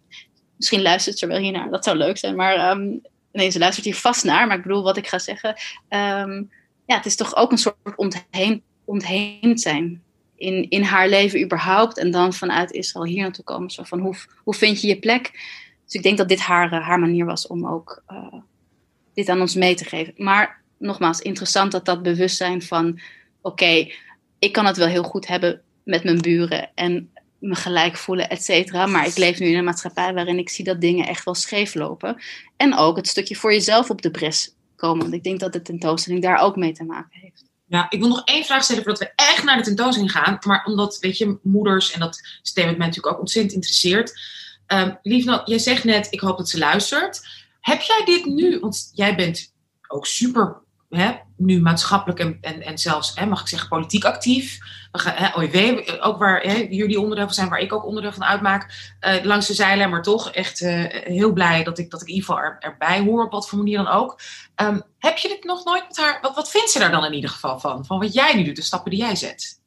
misschien luistert ze wel hier naar, dat zou leuk zijn. Maar um, nee, ze luistert hier vast naar. Maar ik bedoel, wat ik ga zeggen, um, ja, het is toch ook een soort ontheen, ontheemd zijn. In, in haar leven überhaupt. En dan vanuit Israël hier naartoe komen. Zo van, hoe, hoe vind je je plek? Dus ik denk dat dit haar, eh, haar manier was om ook uh, dit aan ons mee te geven. Maar nogmaals, interessant dat dat bewustzijn van: oké, ik kan het wel heel goed hebben met mijn buren en me gelijk voelen, et cetera. Maar ik leef nu in een maatschappij waarin ik zie dat dingen echt wel scheef lopen. En ook het stukje voor jezelf op de bres komen. Want ik denk dat de tentoonstelling daar ook mee te maken heeft. Ja, ik wil nog één vraag stellen voordat we echt naar de tentoonstelling gaan. Maar omdat, weet je, moeders, en dat stemt mij natuurlijk ook ontzettend interesseert. Um, Liefno, jij zegt net, ik hoop dat ze luistert. Heb jij dit nu, want jij bent ook super nu maatschappelijk en, en, zelfs, hè, mag ik zeggen, politiek actief. We hè, OIW, ook waar hè, jullie onderdeel van zijn, waar ik ook onderdeel van uitmaak, uh, langs de zijlijn, maar toch echt uh, heel blij dat ik, dat ik in er, erbij hoor, op wat voor manier dan ook. Um, heb je dit nog nooit met haar, wat, wat vindt ze daar dan in ieder geval van? Van wat jij nu doet, de stappen die jij zet?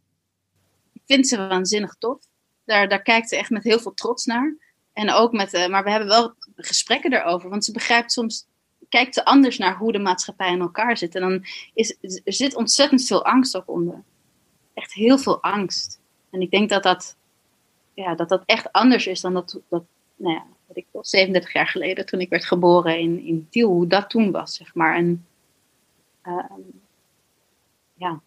Ik vind ze waanzinnig tof. Daar, daar kijkt ze echt met heel veel trots naar. En ook met, uh, maar we hebben wel gesprekken erover. Want ze begrijpt soms, kijkt ze anders naar hoe de maatschappij in elkaar zit. En dan is, er zit ontzettend veel angst ook onder. Echt heel veel angst. En ik denk dat dat, ja, dat, dat echt anders is dan dat, dat nou ja, wat ik 37 jaar geleden, toen ik werd geboren in, in Tiel, hoe dat toen was, zeg maar. En uh, ja,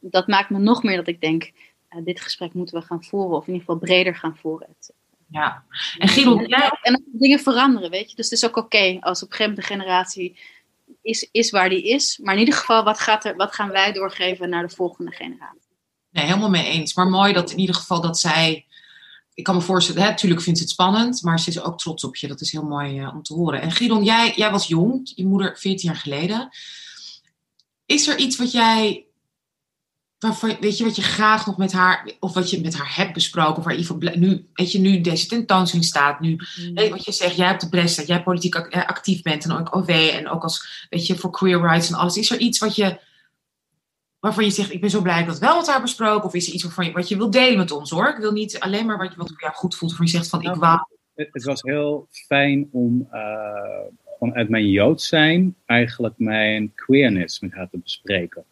dat maakt me nog meer dat ik denk, uh, dit gesprek moeten we gaan voeren, of in ieder geval breder gaan voeren. Ja. En Guido, jij... En dingen veranderen, weet je. Dus het is ook oké als op een gegeven moment de generatie is, is waar die is. Maar in ieder geval, wat, gaat er, wat gaan wij doorgeven naar de volgende generatie? Nee, helemaal mee eens. Maar mooi dat in ieder geval dat zij... Ik kan me voorstellen, hè, natuurlijk vindt ze het spannend, maar ze is ook trots op je. Dat is heel mooi uh, om te horen. En Gidon, jij, jij was jong, je moeder 14 jaar geleden. Is er iets wat jij waarvan, weet je, wat je graag nog met haar, of wat je met haar hebt besproken, of waar in nu, weet je, nu deze tentoonstelling staat, nu, mm. weet wat je zegt, jij hebt de bres dat jij politiek eh, actief bent en ook OW en ook als, weet je, voor queer rights en alles. Is er iets wat je, waarvan je zegt, ik ben zo blij dat wel met haar besproken, of is er iets waarvan je, wat je wil delen met ons hoor? Ik wil niet alleen maar wat, je, wat voor jou goed voelt, waarvan je zegt van, ik nou, wou. Het was heel fijn om uh, vanuit mijn Jood zijn eigenlijk mijn queerness met haar te bespreken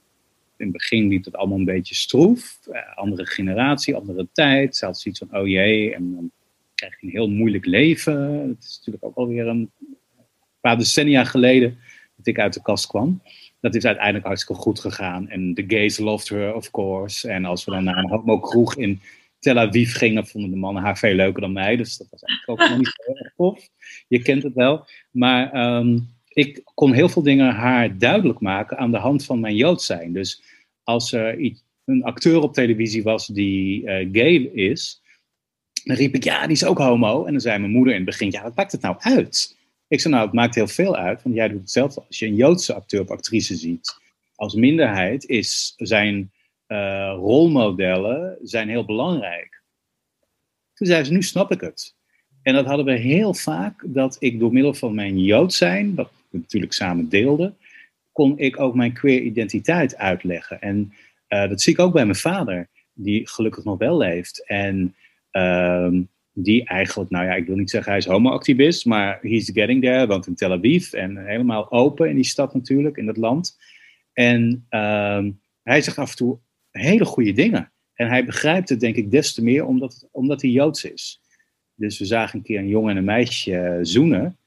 in het begin liep het allemaal een beetje stroef. Uh, andere generatie, andere tijd. Zelfs zoiets van, oh jee, en dan krijg je een heel moeilijk leven. Het is natuurlijk ook alweer een paar decennia geleden dat ik uit de kast kwam. Dat is uiteindelijk hartstikke goed gegaan. En de gays loved her, of course. En als we dan naar een homo kroeg in Tel Aviv gingen, vonden de mannen haar veel leuker dan mij. Dus dat was eigenlijk ook nog niet zo erg tof. Je kent het wel. Maar um, ik kon heel veel dingen haar duidelijk maken aan de hand van mijn Jood zijn. Dus als er een acteur op televisie was die uh, gay is, dan riep ik, ja, die is ook homo. En dan zei mijn moeder in het begin, ja, wat maakt het nou uit? Ik zei, nou, het maakt heel veel uit, want jij doet hetzelfde. Als je een Joodse acteur of actrice ziet als minderheid, is zijn uh, rolmodellen zijn heel belangrijk. Toen zei ze, nu snap ik het. En dat hadden we heel vaak, dat ik door middel van mijn Jood zijn, wat we natuurlijk samen deelden, kon ik ook mijn queer identiteit uitleggen. En eh, dat zie ik ook bij mijn vader, die gelukkig nog wel leeft. En ehm, die eigenlijk, nou ja, ik wil niet zeggen hij is homoactivist, maar he's getting there, want in Tel Aviv en helemaal open in die stad natuurlijk, in dat land. En ehm, hij zegt af en toe hele goede dingen. En hij begrijpt het denk ik des te meer omdat, omdat hij Joods is. Dus we zagen een keer een jongen en een meisje zoenen.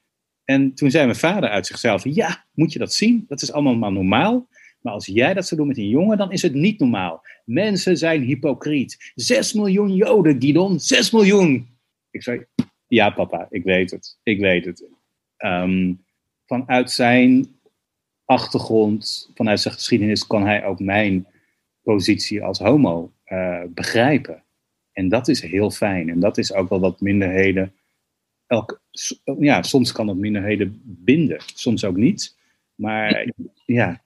En toen zei mijn vader uit zichzelf: Ja, moet je dat zien? Dat is allemaal maar normaal. Maar als jij dat zou doen met een jongen, dan is het niet normaal. Mensen zijn hypocriet. Zes miljoen Joden, Gidon, zes miljoen. Ik zei: Ja, papa, ik weet het. Ik weet het. Ehm, vanuit zijn achtergrond, vanuit zijn geschiedenis, kan hij ook mijn positie als homo uh, begrijpen. En dat is heel fijn. En dat is ook wel wat minderheden. Elk, ja, soms kan dat minderheden binden, soms ook niet. Maar ja.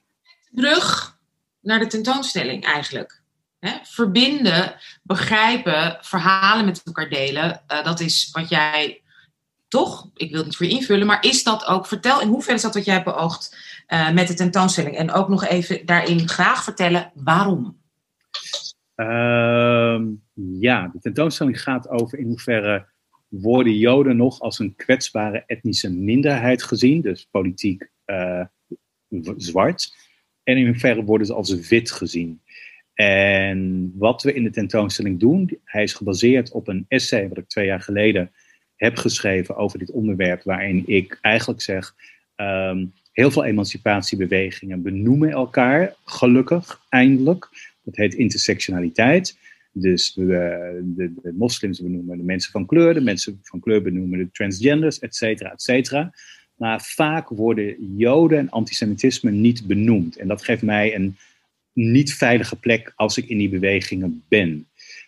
Terug naar de tentoonstelling eigenlijk. verbinden, begrijpen, verhalen met elkaar delen. Uh, dat is wat jij toch, ik wil het niet voor je invullen, maar is dat ook, vertel in hoeverre is dat wat jij hebt beoogd uh, met de tentoonstelling? En ook nog even daarin graag vertellen waarom. Ehm, ja, de tentoonstelling gaat over in hoeverre worden Joden nog als een kwetsbare etnische minderheid gezien, dus politiek uh, zwart, en in hoeverre worden ze als wit gezien. En wat we in de tentoonstelling doen, hij is gebaseerd op een essay wat ik twee jaar geleden heb geschreven over dit onderwerp, waarin ik eigenlijk zeg, um, heel veel emancipatiebewegingen benoemen elkaar, gelukkig, eindelijk. Dat heet intersectionaliteit. Dus we, de, de, moslims benoemen de mensen van kleur, de mensen van kleur benoemen de transgenders, et cetera, et cetera. Maar vaak worden Joden en antisemitisme niet benoemd. En dat geeft mij een niet veilige plek als ik in die bewegingen ben.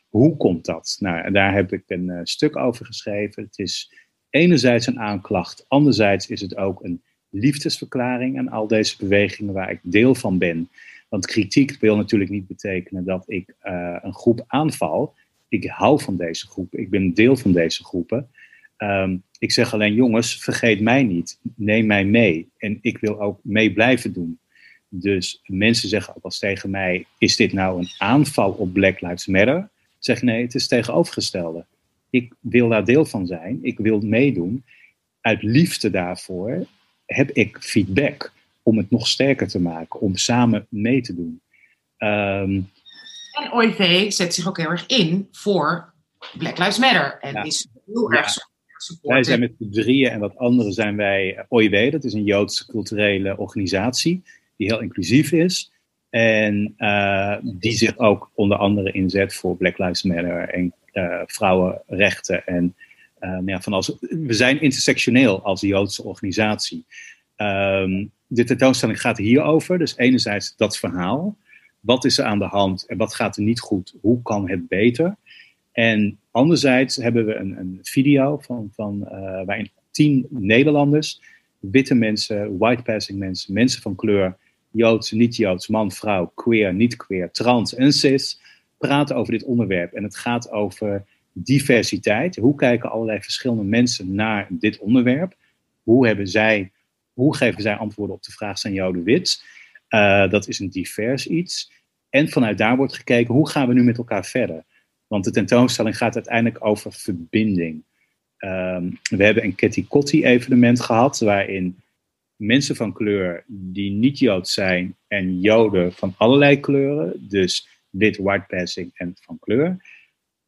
Hoe komt dat? Nou, daar heb ik een uh, stuk over geschreven. Het is enerzijds een aanklacht, anderzijds is het ook een liefdesverklaring aan al deze bewegingen waar ik deel van ben. Want kritiek wil natuurlijk niet betekenen dat ik uh, een groep aanval. Ik hou van deze groep. Ik ben deel van deze groepen. Um, ik zeg alleen, jongens, vergeet mij niet. Neem mij mee. En ik wil ook mee blijven doen. Dus mensen zeggen ook als tegen mij: is dit nou een aanval op Black Lives Matter? Ik zeg nee, het is tegenovergestelde. Ik wil daar deel van zijn. Ik wil meedoen. Uit liefde daarvoor heb ik feedback om het nog sterker te maken, om samen mee te doen. Um, en OIV zet zich ook heel erg in voor Black Lives Matter en is heel erg supportive. Wij zijn met de drieën en wat anderen zijn wij OIW, dat is een Joodse culturele organisatie die heel inclusief is. En uh, die zich ook onder andere inzet voor Black Lives Matter en uh, vrouwenrechten. En uh, ja, van als, we zijn intersectioneel als Joodse organisatie. Um, de tentoonstelling gaat hierover. Dus enerzijds dat verhaal. Wat is er aan de hand en wat gaat er niet goed? Hoe kan het beter? En anderzijds hebben we een, een video van, van, uh, waarin tien Nederlanders, witte mensen, white passing mensen, mensen van kleur, Joods, niet-Joods, man, vrouw, queer, niet-queer, trans en cis, praten over dit onderwerp. En het gaat over diversiteit. Hoe kijken allerlei verschillende mensen naar dit onderwerp? Hoe hebben zij hoe geven zij antwoorden op de vraag: zijn Joden wit? Uh, dat is een divers iets. En vanuit daar wordt gekeken hoe gaan we nu met elkaar verder? Want de tentoonstelling gaat uiteindelijk over verbinding. Um, we hebben een Ketty Kotti evenement gehad waarin mensen van kleur die niet Jood zijn en Joden van allerlei kleuren, dus wit, white passing en van kleur,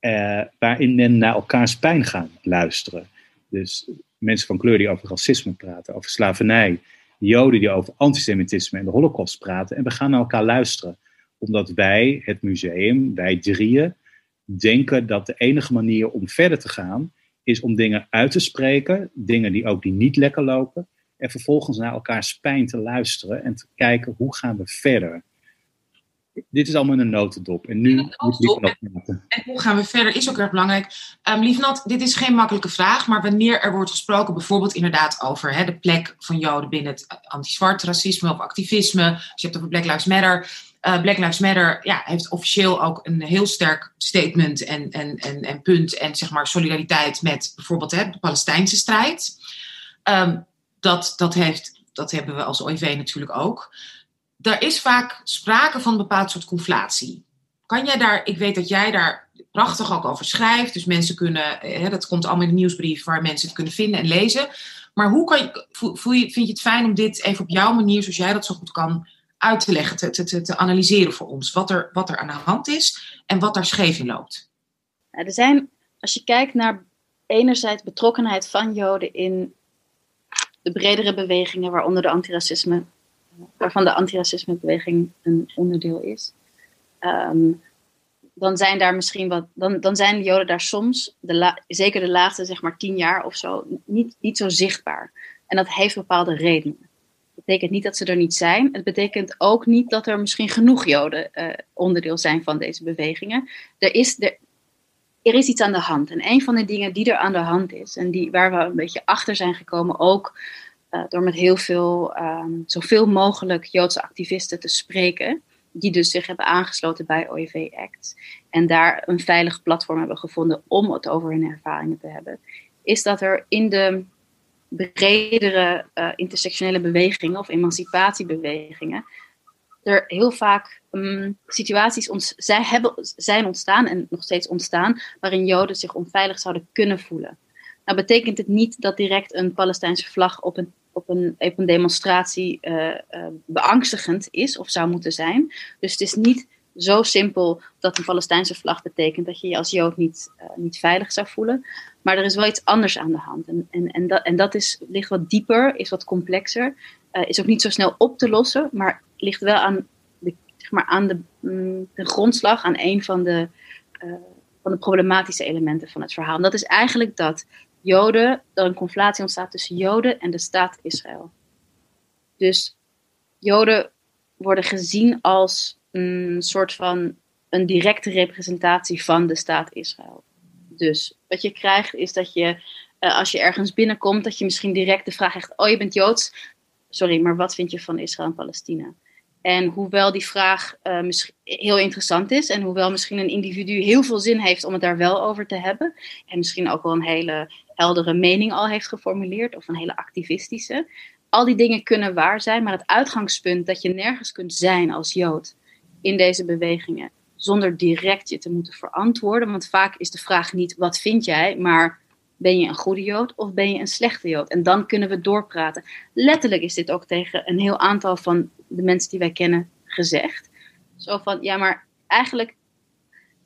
uh, waarin men naar elkaars pijn gaan luisteren. Dus mensen van kleur die over racisme praten, over slavernij, Joden die over antisemitisme en de Holocaust praten. En we gaan naar elkaar luisteren, omdat wij, het museum, wij drieën, denken dat de enige manier om verder te gaan is om dingen uit te spreken, dingen die ook die niet lekker lopen, en vervolgens naar elkaars pijn te luisteren en te kijken hoe gaan we verder dit is allemaal een notendop. En nu moet ik nog praten. En hoe gaan we verder is ook erg belangrijk. Um, Liefnat, dit is geen makkelijke vraag, maar wanneer er wordt gesproken, bijvoorbeeld inderdaad over hè, de plek van Joden binnen het anti-zwart racisme of activisme, als je hebt over Black Lives Matter. Uh, Black Lives Matter ja, heeft officieel ook een heel sterk statement en, en, en, en punt en zeg maar solidariteit met bijvoorbeeld hè, de Palestijnse strijd. Um, dat, dat heeft dat hebben we als OIV natuurlijk ook. Er is vaak sprake van een bepaald soort conflatie. Kan jij daar, ik weet dat jij daar prachtig ook over schrijft, dus mensen kunnen, hè, dat komt allemaal in de nieuwsbrief waar mensen het kunnen vinden en lezen. Maar hoe kan je, voel je, vind je het fijn om dit even op jouw manier, zoals jij dat zo goed kan, uit te leggen, te, te, te analyseren voor ons? Wat er, wat er aan de hand is en wat daar scheef in loopt? er zijn, als je kijkt naar enerzijds betrokkenheid van Joden in de bredere bewegingen, waaronder de antiracisme, waarvan de antiracismebeweging een onderdeel is. Ehm, dan zijn daar misschien wat, dan, dan zijn de Joden daar soms, de zeker de laatste zeg maar tien jaar of zo, niet, niet zo zichtbaar. En dat heeft bepaalde redenen. Dat betekent niet dat ze er niet zijn. Het betekent ook niet dat er misschien genoeg Joden uh, onderdeel zijn van deze bewegingen. Er is, er, er is iets aan de hand. En een van de dingen die er aan de hand is, en die, waar we een beetje achter zijn gekomen, ook door met heel veel, um, zoveel mogelijk Joodse activisten te spreken, die dus zich hebben aangesloten bij OIV Act en daar een veilig platform hebben gevonden om het over hun ervaringen te hebben, is dat er in de bredere uh, intersectionele bewegingen of emancipatiebewegingen er heel vaak um, situaties ont zij hebben, zijn ontstaan en nog steeds ontstaan waarin Joden zich onveilig zouden kunnen voelen. Nou betekent het niet dat direct een Palestijnse vlag op een, op een, een demonstratie uh, beangstigend is of zou moeten zijn. Dus het is niet zo simpel dat een Palestijnse vlag betekent dat je je als Jood niet, uh, niet veilig zou voelen. Maar er is wel iets anders aan de hand. En, en, en, dat, en dat is, ligt wat dieper, is wat complexer. is ook niet zo snel op te lossen, maar ligt wel aan de, zeg maar aan de, mm, de grondslag, aan een van de, van de problematische elementen van het verhaal. En dat is eigenlijk dat Joden, er een conflatie ontstaat tussen Joden en de staat Israël. Dus Joden worden gezien als een soort van een directe representatie van de staat Israël. Dus wat je krijgt is dat je, uh, als je ergens binnenkomt, dat je misschien direct de vraag krijgt: Oh, je bent Joods. Sorry, maar wat vind je van Israël en Palestina? En hoewel die vraag uh, heel interessant is en hoewel misschien een individu heel veel zin heeft om het daar wel over te hebben, en misschien ook wel een hele heldere mening al heeft geformuleerd of een hele activistische, al die dingen kunnen waar zijn, maar het uitgangspunt dat je nergens kunt zijn als Jood in deze bewegingen zonder direct je te moeten verantwoorden, want vaak is de vraag niet wat vind jij, maar ben je een goede Jood of ben je een slechte Jood? En dan kunnen we doorpraten. Letterlijk is dit ook tegen een heel aantal van de mensen die wij kennen gezegd. Zo van, ja, maar eigenlijk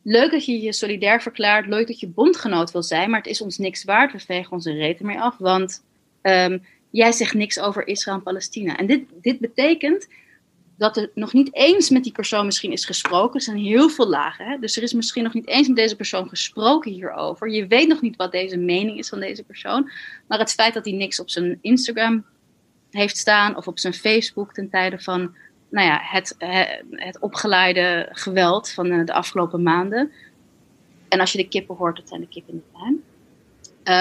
leuk dat je je solidair verklaart, leuk dat je bondgenoot wil zijn, maar het is ons niks waard. We vegen onze reten mee af, want um, jij zegt niks over Israël en Palestina. En dit, dit betekent dat er nog niet eens met die persoon misschien is gesproken. Er zijn heel veel lagen. Hè? Dus er is misschien nog niet eens met deze persoon gesproken hierover. Je weet nog niet wat deze mening is van deze persoon. Maar het feit dat hij niks op zijn Instagram heeft staan of op zijn Facebook ten tijde van nou ja, het, het opgeleide geweld van eh, de afgelopen maanden. En als je de kippen hoort, dat zijn de kippen in de tuin.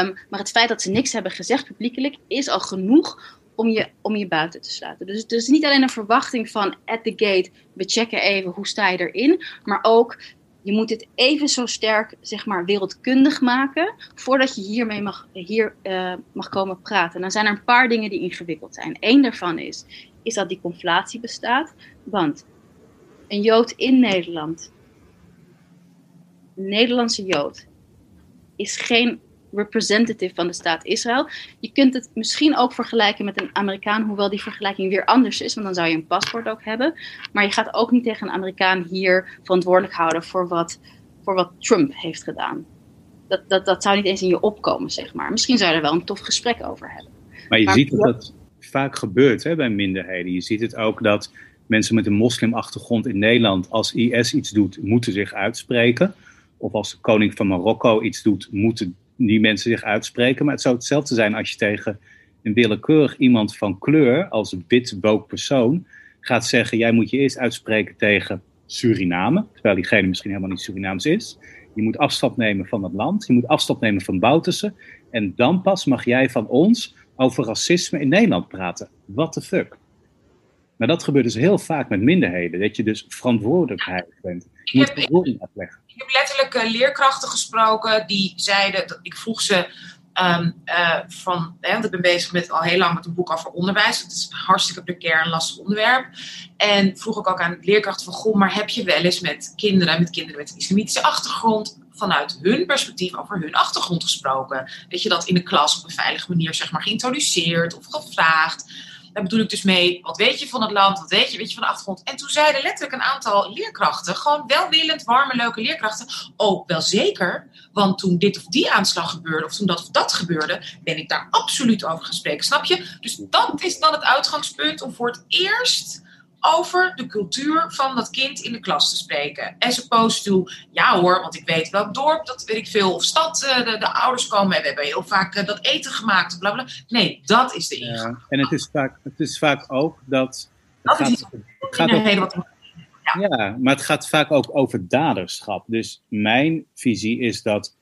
Um, maar het feit dat ze niks hebben gezegd publiekelijk is al genoeg om je, om je buiten te sluiten. Dus het is niet alleen een verwachting van at the gate, we checken even hoe sta je erin, maar ook je moet het even zo sterk, zeg maar, wereldkundig maken voordat je hiermee mag, hier, uh, mag komen praten. En dan zijn er een paar dingen die ingewikkeld zijn. Eén daarvan is, is dat die conflatie bestaat. Want een Jood in Nederland, een Nederlandse Jood, is geen representative van de staat Israël. Je kunt het misschien ook vergelijken met een Amerikaan, hoewel die vergelijking weer anders is, want dan zou je een paspoort ook hebben. Maar je gaat ook niet tegen een Amerikaan hier verantwoordelijk houden voor wat, voor wat Trump heeft gedaan. Dat, dat, dat zou niet eens in je opkomen, zeg maar. Misschien zou je er wel een tof gesprek over hebben. Maar je ziet dat dat vaak gebeurt hè, bij minderheden. Je ziet het ook dat mensen met een moslimachtergrond in Nederland, als IS iets doet, moeten zich uitspreken. Of als de koning van Marokko iets doet, moeten die mensen zich uitspreken. Maar het zou hetzelfde zijn als je tegen een willekeurig iemand van kleur, als wit woke persoon, gaat zeggen: jij moet je eerst uitspreken tegen Suriname, terwijl diegene misschien helemaal niet Surinaams is. Je moet afstand nemen van het land, je moet afstand nemen van Boutersen. En dan pas mag jij van ons over racisme in Nederland praten. What the fuck? Maar dat gebeurt dus heel vaak met minderheden, dat je dus verantwoordelijkheid bent. Je moet verantwoording afleggen. Ik heb letterlijk uh, leerkrachten gesproken die zeiden, ik vroeg ze, Um, van, hè, want ik ben bezig met al heel lang met een boek over onderwijs. Het is een hartstikke precair en lastig onderwerp. En vroeg ik ook aan leerkrachten van, goh, maar heb je wel eens met kinderen, met kinderen met een islamitische achtergrond, vanuit hun perspectief over hun achtergrond gesproken? Dat je dat in de klas op een veilige manier, zeg maar, geïntroduceerd of gevraagd? Daar bedoel ik dus mee, wat weet je van het land, wat weet je, weet je van de achtergrond. En toen zeiden letterlijk een aantal leerkrachten, gewoon welwillend, warme, leuke leerkrachten, oh, wel zeker, want toen dit of die aanslag gebeurde, of toen dat of dat gebeurde, ben ik daar absoluut over gesproken, snap je? Dus dat is dan het uitgangspunt om voor het eerst over de cultuur van dat kind in de klas te spreken. As opposed to, ja hoor, want ik weet welk dorp, dat weet ik veel, of stad eh, de, de ouders komen en we hebben heel vaak eh, dat eten gemaakt, bla bla. Nee, dat is de ingang. Ja, en het is vaak, het is vaak ook dat. Dat gaat, is gaat ook, wat ja. ja, maar het gaat vaak ook over daderschap. Dus mijn visie is dat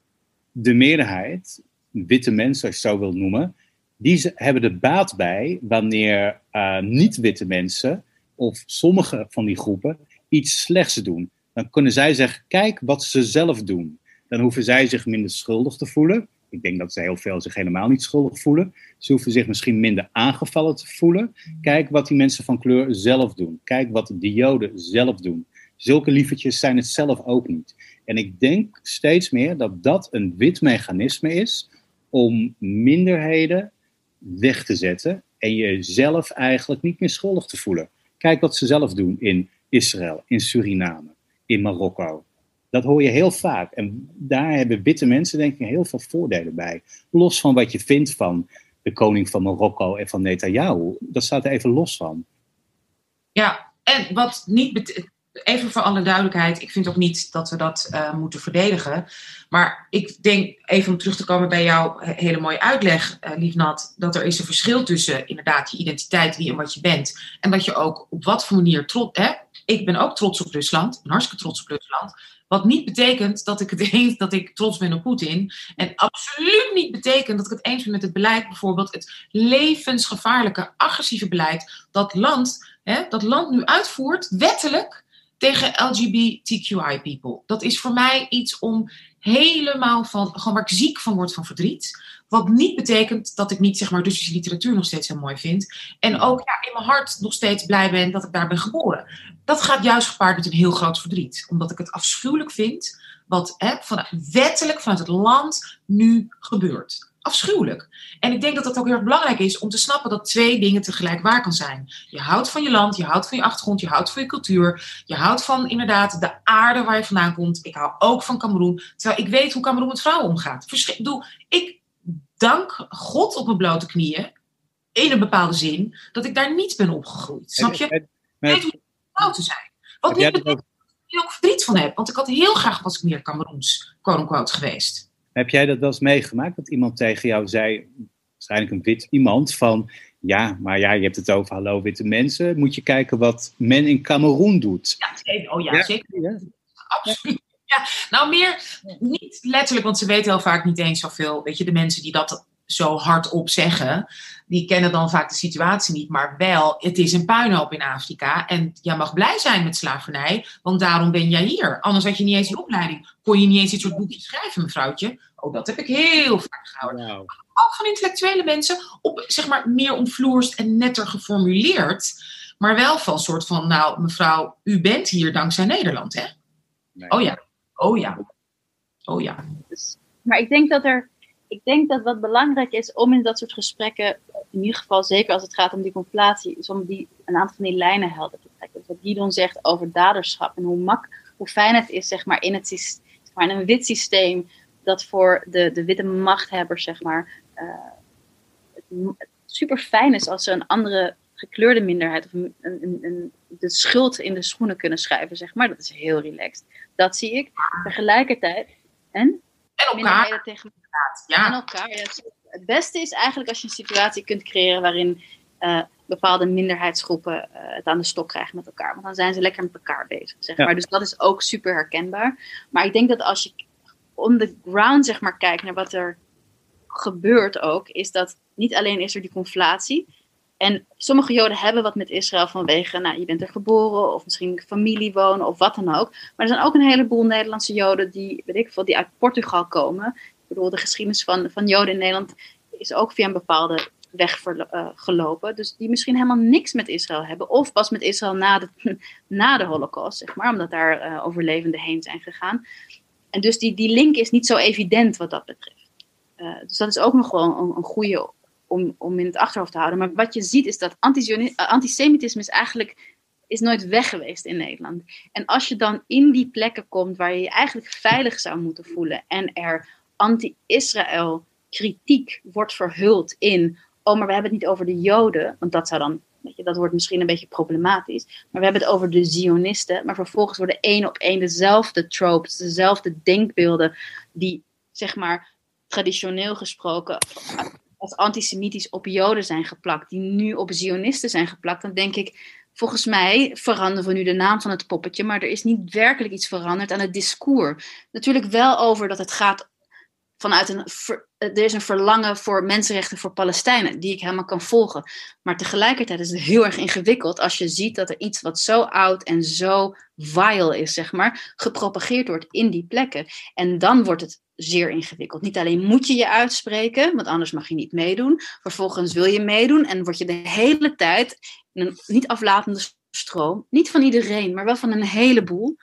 de meerderheid, witte mensen als je zo wilt noemen, die hebben er baat bij wanneer uh, niet-witte mensen of sommige van die groepen iets slechts doen. Dan kunnen zij zeggen, kijk wat ze zelf doen. Dan hoeven zij zich minder schuldig te voelen. Ik denk dat ze heel veel zich helemaal niet schuldig voelen. Ze hoeven zich misschien minder aangevallen te voelen. Kijk wat die mensen van kleur zelf doen. Kijk wat de Joden zelf doen. Zulke lievertjes zijn het zelf ook niet. En ik denk steeds meer dat dat een wit mechanisme is om minderheden weg te zetten en jezelf eigenlijk niet meer schuldig te voelen. Kijk wat ze zelf doen in Israël, in Suriname, in Marokko. Dat hoor je heel vaak. En daar hebben witte mensen denk ik heel veel voordelen bij. Los van wat je vindt van de koning van Marokko en van Netanyahu. Dat staat er even los van. Ja, en wat niet even voor alle duidelijkheid, ik vind ook niet dat we dat uh, moeten verdedigen. Maar ik denk, even om terug te komen bij jouw hele mooie uitleg, uh, Liefnat, dat er is een verschil tussen inderdaad je identiteit, wie en wat je bent, en dat je ook op wat voor manier trots. Ik ben ook trots op Rusland, ben hartstikke trots op Rusland. Wat niet betekent dat ik, het eens, dat ik trots ben op Poetin. En absoluut niet betekent dat ik het eens ben met het beleid, bijvoorbeeld het levensgevaarlijke, agressieve beleid dat land, hè, dat land nu uitvoert, wettelijk, tegen LGBTQI people. Dat is voor mij iets om helemaal van, gewoon waar ik ziek van word van verdriet. Wat niet betekent dat ik niet zeg maar Russische literatuur nog steeds heel mooi vind. En ook ja, in mijn hart nog steeds blij ben dat ik daar ben geboren. Dat gaat juist gepaard met een heel groot verdriet. Omdat ik het afschuwelijk vind wat hè, van, wettelijk vanuit het land nu gebeurt afschuwelijk. En ik denk dat dat ook heel erg belangrijk is om te snappen dat twee dingen tegelijk waar kan zijn. Je houdt van je land, je houdt van je achtergrond, je houdt van je cultuur, je houdt van inderdaad de aarde waar je vandaan komt. Ik hou ook van Cameroen, terwijl ik weet hoe Cameroen met vrouwen omgaat. Verschik, bedoel, ik dank God op mijn blote knieën, in een bepaalde zin, dat ik daar niet ben opgegroeid. Snap je? Ik weet hoe vrouw te zijn. Wat niet betekent dat ik er ook verdriet van heb, want ik had heel graag was ik meer Cameroens, quote geweest. Heb jij dat wel eens meegemaakt? Dat iemand tegen jou zei, waarschijnlijk een wit iemand, van ja, maar ja, je hebt het over hallo witte mensen. Moet je kijken wat men in Cameroen doet. Ja, zeker. Oh ja, zeker. Ja. Absoluut. Ja, nou meer, niet letterlijk, want ze weten heel vaak niet eens zoveel. Weet je, de mensen die dat zo hardop zeggen, die kennen dan vaak de situatie niet. Maar wel, het is een puinhoop in Afrika. En jij mag blij zijn met slavernij, want daarom ben jij hier. Anders had je niet eens die opleiding. Kon je niet eens dit soort boekjes schrijven, mevrouwtje. Oh, dat heb ik heel vaak gehouden. Ook van intellectuele mensen, op, zeg maar, meer omvloerst en netter geformuleerd. Maar wel van soort van, nou, mevrouw, u bent hier dankzij Nederland, hè? Oh ja, oh ja, oh ja. Dus, maar ik denk dat er ik denk dat wat belangrijk is om in dat soort gesprekken, in ieder geval zeker als het gaat om die conflatie, is om die, een aantal van die lijnen helder te trekken. Dus wat Guidon zegt over daderschap en hoe, mak, hoe fijn het is zeg maar, in, het, zeg maar, in een wit systeem dat voor de, de witte machthebbers zeg maar, uh, het super fijn is als ze een andere gekleurde minderheid of een, een, een, de schuld in de schoenen kunnen schuiven, zeg maar. Dat is heel relaxed. Dat zie ik. Tegelijkertijd. En? En elkaar. Tegen ja. En elkaar. Ja. Het beste is eigenlijk als je een situatie kunt creëren waarin uh, bepaalde minderheidsgroepen uh, het aan de stok krijgen met elkaar. Want dan zijn ze lekker met elkaar bezig. Zeg maar. Dus dat is ook super herkenbaar. Maar ik denk dat als je on the ground zeg maar, kijkt naar wat er gebeurt ook, is dat niet alleen is er die conflatie. En sommige Joden hebben wat met Israël vanwege, nou, je bent er geboren of misschien familie wonen of wat dan ook. Maar er zijn ook een heleboel Nederlandse Joden die, weet ik veel, die uit Portugal komen, Ik bedoel, de geschiedenis van, van Joden in Nederland is ook via een bepaalde weg uh, gelopen. Dus die misschien helemaal niks met Israël hebben. Of pas met Israël na de, na de Holocaust, zeg maar. Omdat daar uh, overlevenden heen zijn gegaan. En dus die, die link is niet zo evident wat dat betreft. Uh, dus dat is ook nog wel een, een goede om, om in het achterhoofd te houden. Maar wat je ziet is dat antisemitisme is eigenlijk is nooit weg geweest in Nederland. En als je dan in die plekken komt waar je je eigenlijk veilig zou moeten voelen en er anti-Israël kritiek wordt verhuld in, oh, maar we hebben het niet over de Joden, want dat zou dan, dat wordt misschien een beetje problematisch, maar we hebben het over de Zionisten, maar vervolgens worden één op één dezelfde tropes, dezelfde denkbeelden, die, zeg maar, traditioneel gesproken als antisemitisch op Joden zijn geplakt, die nu op Zionisten zijn geplakt, dan denk ik, volgens mij veranderen we nu de naam van het poppetje, maar er is niet werkelijk iets veranderd aan het discours. Natuurlijk wel over dat het gaat vanuit een. Er is een verlangen voor mensenrechten voor Palestijnen, die ik helemaal kan volgen. Maar tegelijkertijd is het heel erg ingewikkeld als je ziet dat er iets wat zo oud en zo vile is, zeg maar, gepropageerd wordt in die plekken. En dan wordt het zeer ingewikkeld. Niet alleen moet je je uitspreken, want anders mag je niet meedoen. Vervolgens wil je meedoen en word je de hele tijd in een niet aflatende stroom, niet van iedereen, maar wel van een heleboel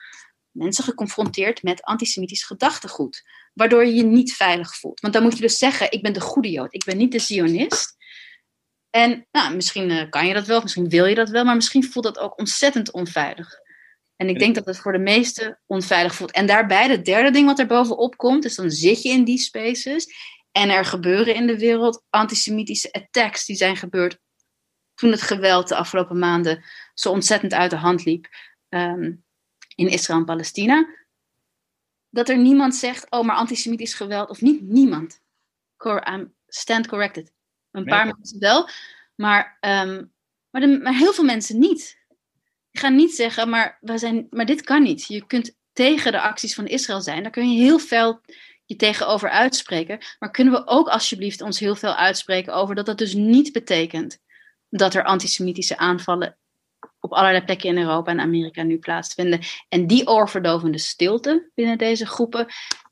mensen geconfronteerd met antisemitisch gedachtegoed. Waardoor je je niet veilig voelt. Want dan moet je dus zeggen, ik ben de goede Jood, ik ben niet de Zionist. En nou, misschien eh, kan je dat wel, misschien wil je dat wel, maar misschien voelt dat ook ontzettend onveilig. En ik denk dat het voor de meesten onveilig voelt. En daarbij, het derde ding wat er bovenop komt, dus dan zit je in die spaces en er gebeuren in de wereld antisemitische attacks die zijn gebeurd toen het geweld de afgelopen maanden zo ontzettend uit de hand liep ehm, in Israël en Palestina. Dat er niemand zegt, oh, maar antisemitisch geweld, of niet niemand. I'm stand corrected. Een paar mensen wel, maar, um, maar, de, maar heel veel mensen niet. Die gaan niet zeggen, maar, we zijn, maar dit kan niet. Je kunt tegen de acties van Israël zijn. Daar kun je heel veel je tegenover uitspreken. Maar kunnen we ook alsjeblieft ons heel veel uitspreken over dat dat dus niet betekent dat er antisemitische aanvallen op allerlei plekken in Europa en Amerika nu plaatsvinden. En die oorverdovende stilte binnen deze groepen,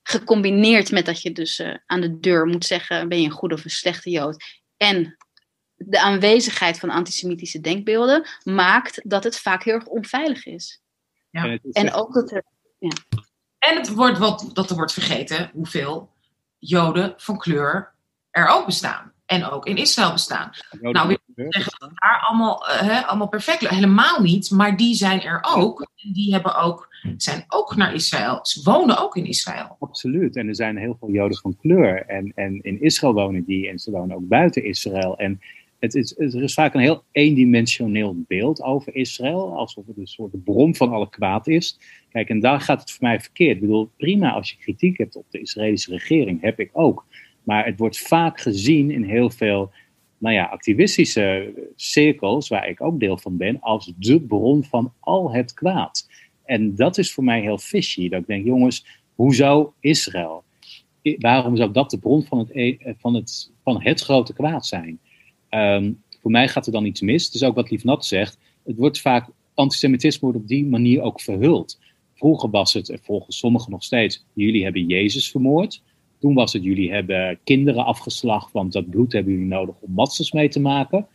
gecombineerd met dat je dus uh, aan de deur moet zeggen: ben je een goede of een slechte Jood? En de aanwezigheid van antisemitische denkbeelden maakt dat het vaak heel erg onveilig is. Ja. En ook dat er. Ja. En het wordt wat, dat er wordt vergeten hoeveel Joden van kleur er ook bestaan. En ook in Israël bestaan. nou, we zeggen dat daar allemaal, uh, allemaal perfect. Helemaal niet, maar die zijn er ook. En die hebben ook, zijn ook naar Israël. Ze wonen ook in Israël. Absoluut. En er zijn heel veel Joden van kleur. En, en in Israël wonen die. En ze wonen ook buiten Israël. En het is, er is vaak een heel eendimensioneel beeld over Israël, alsof het een soort bron van alle kwaad is. Kijk, en daar gaat het voor mij verkeerd. Ik bedoel, prima als je kritiek hebt op de Israëlische regering, heb ik ook. Maar het wordt vaak gezien in heel veel nou ja, activistische cirkels, waar ik ook deel van ben, als de bron van al het kwaad. En dat is voor mij heel fishy. Dat ik denk, jongens, hoe zou Israël, waarom zou dat de bron van het, e, van het, van het grote kwaad zijn? Ehm, voor mij gaat er dan iets mis. Dus ook wat Liefnat zegt, het wordt vaak, antisemitisme wordt op die manier ook verhuld. Vroeger was het, volgens sommigen nog steeds, jullie hebben Jezus vermoord. Toen was het, jullie hebben kinderen afgeslacht, want dat bloed hebben jullie nodig om matzes mee te maken.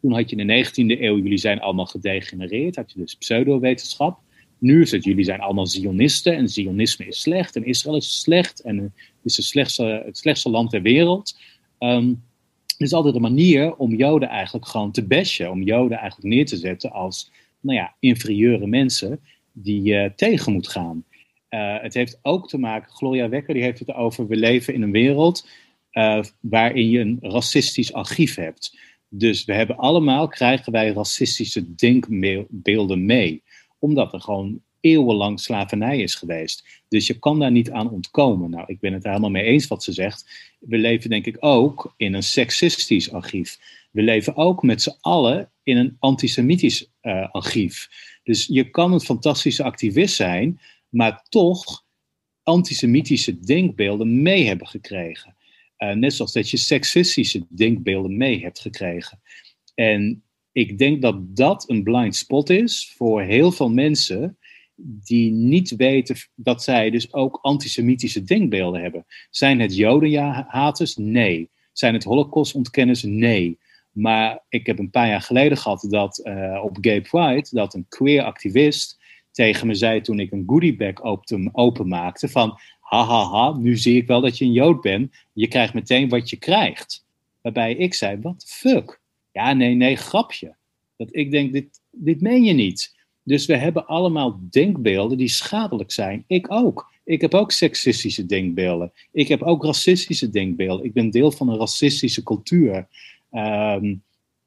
Toen had je in de 19e eeuw, jullie zijn allemaal gedegenereerd, had je dus pseudowetenschap. Nu is het, jullie zijn allemaal Zionisten en Zionisme is slecht en Israël is slecht en het is het slechtste, het slechtste land ter wereld. Um, het is altijd een manier om Joden eigenlijk gewoon te bashen, om Joden eigenlijk neer te zetten als nou ja, inferieure mensen die je tegen moet gaan. Uh, het heeft ook te maken, Gloria Wekker die heeft het over, we leven in een wereld uh, waarin je een racistisch archief hebt. Dus we hebben allemaal, krijgen wij racistische denkbeelden mee. Omdat er gewoon eeuwenlang slavernij is geweest. Dus je kan daar niet aan ontkomen. Nou, ik ben het helemaal mee eens wat ze zegt. We leven denk ik ook in een seksistisch archief. We leven ook met z'n allen in een antisemitisch uh, archief. Dus je kan een fantastische activist zijn, maar toch antisemitische denkbeelden mee hebben gekregen. Uh, net zoals dat je seksistische denkbeelden mee hebt gekregen. En ik denk dat dat een blind spot is voor heel veel mensen die niet weten dat zij dus ook antisemitische denkbeelden hebben. Zijn het jodenhaters? Nee. Zijn het holocaustontkenners? Nee. Maar ik heb een paar jaar geleden gehad dat uh, op Gay Pride, dat een queer activist tegen me zei toen ik een goodiebag open, openmaakte van hahaha, ha, ha, nu zie ik wel dat je een Jood bent, je krijgt meteen wat je krijgt. Waarbij ik zei, the fuck? Ja, nee, nee, grapje. Dat ik denk, dit, dit meen je niet. Dus we hebben allemaal denkbeelden die schadelijk zijn. Ik ook. Ik heb ook seksistische denkbeelden. Ik heb ook racistische denkbeelden. Ik ben deel van een racistische cultuur. Ehm,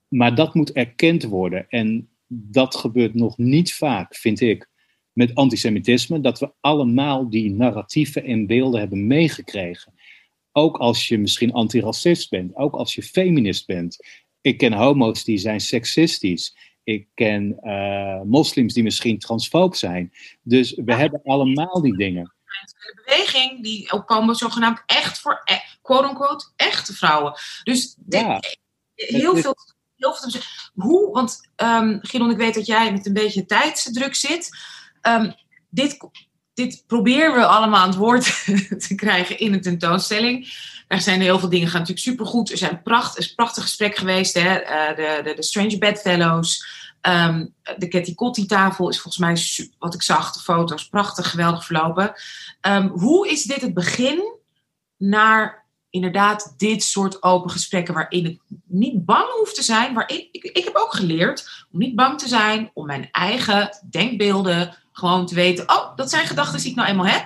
maar dat moet erkend worden. En dat gebeurt nog niet vaak, vind ik, met antisemitisme. Dat we allemaal die narratieven en beelden hebben meegekregen. Ook als je misschien antiracist bent, ook als je feminist bent. Ik ken homo's die zijn seksistisch. Ik ken uh, moslims die misschien transfoob zijn. Dus we hebben allemaal die dingen. De beweging die ook komen zogenaamd echt voor, e, quote-unquote, echte vrouwen. Dus ja, heel, veel, heel veel Hoe, want um, ik weet dat jij met een beetje tijdsdruk zit. Um, dit, dit proberen we allemaal aan het woord te krijgen in een tentoonstelling. Er zijn heel veel dingen gaan natuurlijk supergoed. Er zijn is een prachtig gesprek geweest. Hè? Uh, de, de, de Strange Bedfellows. Um, de Ketty Kotti tafel is volgens mij, wat ik zag, de foto's, prachtig, geweldig verlopen. Um, hoe is dit het begin naar inderdaad dit soort open gesprekken waarin ik niet bang hoef te zijn. Waarin, ik, ik heb ook geleerd om niet bang te zijn, om mijn eigen denkbeelden gewoon te weten. Oh, dat zijn gedachten die ik nou eenmaal heb.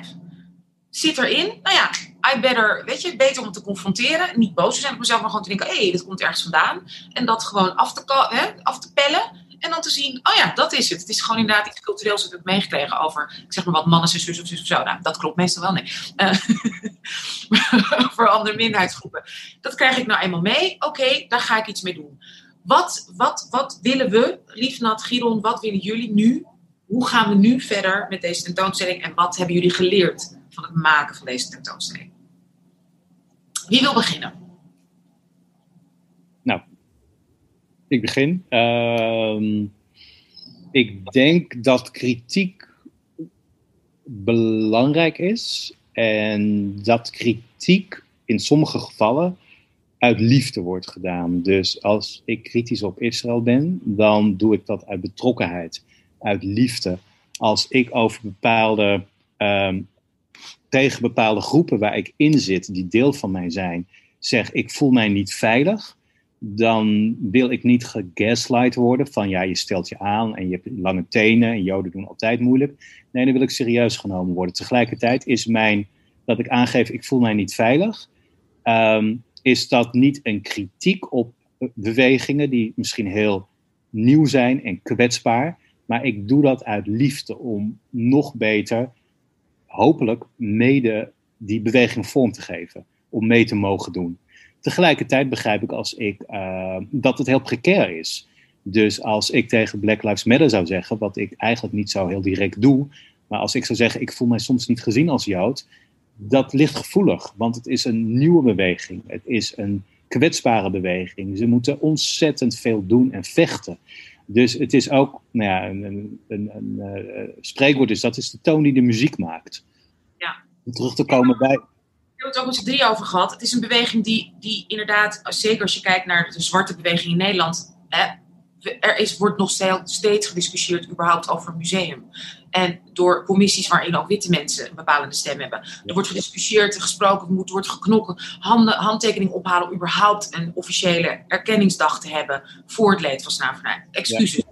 Zit erin. Nou ja, I better, weet je, beter om te confronteren. Niet boos te zijn op mezelf, maar gewoon te denken: hé, hey, dit komt ergens vandaan. En dat gewoon af te, hè, af te pellen. En dan te zien, oh ja, dat is het. Het is gewoon inderdaad iets cultureels dat ik meegekregen over, ik zeg maar wat, mannen zijn zus of zus of zo. Nou, dat klopt meestal wel, nee. Uh, voor andere minderheidsgroepen. Dat krijg ik nou eenmaal mee. Oké, daar ga ik iets mee doen. Wat, wat, wat willen we, Liefnat, Giron, wat willen jullie nu? Hoe gaan we nu verder met deze tentoonstelling? En wat hebben jullie geleerd van het maken van deze tentoonstelling? Wie wil beginnen? Nou, ik begin. Uh, ik denk dat kritiek belangrijk is en dat kritiek in sommige gevallen uit liefde wordt gedaan. Dus als ik kritisch op Israël ben, dan doe ik dat uit betrokkenheid, uit liefde. Als ik over bepaalde, um, tegen bepaalde groepen waar ik in zit, die deel van mij zijn, zeg ik voel mij niet veilig, dan wil ik niet gegaslight worden van ja, je stelt je aan en je hebt lange tenen en joden doen altijd moeilijk. Nee, dan wil ik serieus genomen worden. Tegelijkertijd is mijn, dat ik aangeef ik voel mij niet veilig, ehm, is dat niet een kritiek op bewegingen die misschien heel nieuw zijn en kwetsbaar, maar ik doe dat uit liefde om nog beter, hopelijk mede die beweging vorm te geven, om mee te mogen doen. Tegelijkertijd begrijp ik als ik, uh, dat het heel precair is. Dus als ik tegen Black Lives Matter zou zeggen, wat ik eigenlijk niet zo heel direct doe, maar als ik zou zeggen, ik voel mij soms niet gezien als Jood, dat ligt gevoelig, want het is een nieuwe beweging. Het is een kwetsbare beweging. Ze moeten ontzettend veel doen en vechten. Dus het is ook, nou ja, een, een, een, een uh, spreekwoord is, dat is de toon die de muziek maakt. Ja. Om terug te komen bij, hebben het ook met z'n drie over gehad. Het is een beweging die, die inderdaad, zeker als je kijkt naar de zwarte beweging in Nederland, hè, er is, wordt nog steeds gediscussieerd überhaupt over een museum. En door commissies waarin ook witte mensen een bepalende stem hebben. Er wordt gediscussieerd, gesproken, moet, wordt geknokken, handen, handtekening ophalen om überhaupt een officiële erkenningsdag te hebben voor het leed van slavernij. Excuses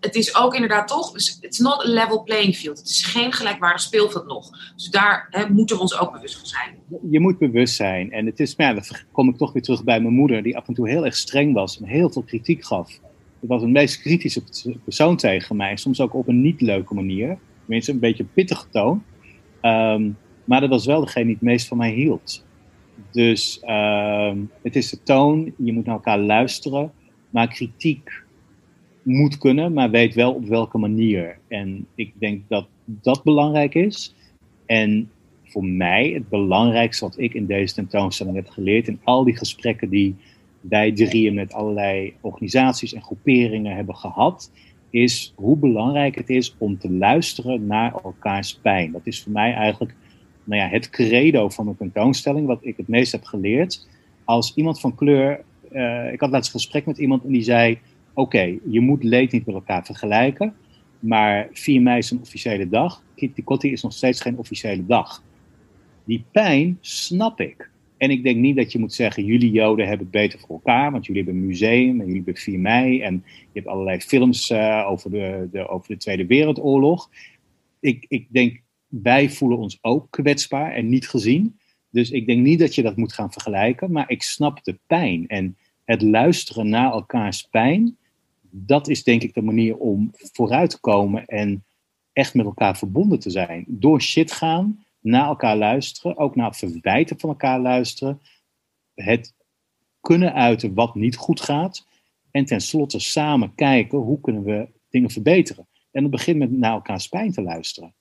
het is ook inderdaad toch, het is not a level playing field. Het is geen gelijkwaardig speelveld nog. Dus daar hè, moeten we ons ook bewust van zijn. Je moet bewust zijn. En het is, ja, dan kom ik toch weer terug bij mijn moeder, die af en toe heel erg streng was en heel veel kritiek gaf. Was een meest kritische persoon tegen mij, soms ook op een niet leuke manier. Tenminste, een beetje pittige toon. Um, maar dat was wel degene die het meest van mij hield. Dus um, het is de toon, je moet naar elkaar luisteren. Maar kritiek moet kunnen, maar weet wel op welke manier. En ik denk dat dat belangrijk is. En voor mij het belangrijkste wat ik in deze tentoonstelling heb geleerd, in al die gesprekken die wij drieën met allerlei organisaties en groeperingen hebben gehad, is hoe belangrijk het is om te luisteren naar elkaars pijn. Dat is voor mij eigenlijk nou ja, het credo van een tentoonstelling, wat ik het meest heb geleerd. Als iemand van kleur, uh, ik had laatst een gesprek met iemand en die zei: Oké, je moet leed niet met elkaar vergelijken, maar 4 mei is een officiële dag. Kitty Kotti is nog steeds geen officiële dag. Die pijn snap ik. En ik denk niet dat je moet zeggen, jullie Joden hebben het beter voor elkaar, want jullie hebben een museum en jullie hebben 4 mei en je hebt allerlei films uh, over, de, de, over de Tweede Wereldoorlog. Ik, ik denk, wij voelen ons ook kwetsbaar en niet gezien. Dus ik denk niet dat je dat moet gaan vergelijken, maar ik snap de pijn. En het luisteren naar elkaars pijn, dat is denk ik de manier om vooruit te komen en echt met elkaar verbonden te zijn. Door shit gaan, naar elkaar luisteren, ook naar verwijten van elkaar luisteren, het kunnen uiten wat niet goed gaat en tenslotte samen kijken hoe kunnen we dingen verbeteren. En het begint met naar elkaars pijn te luisteren.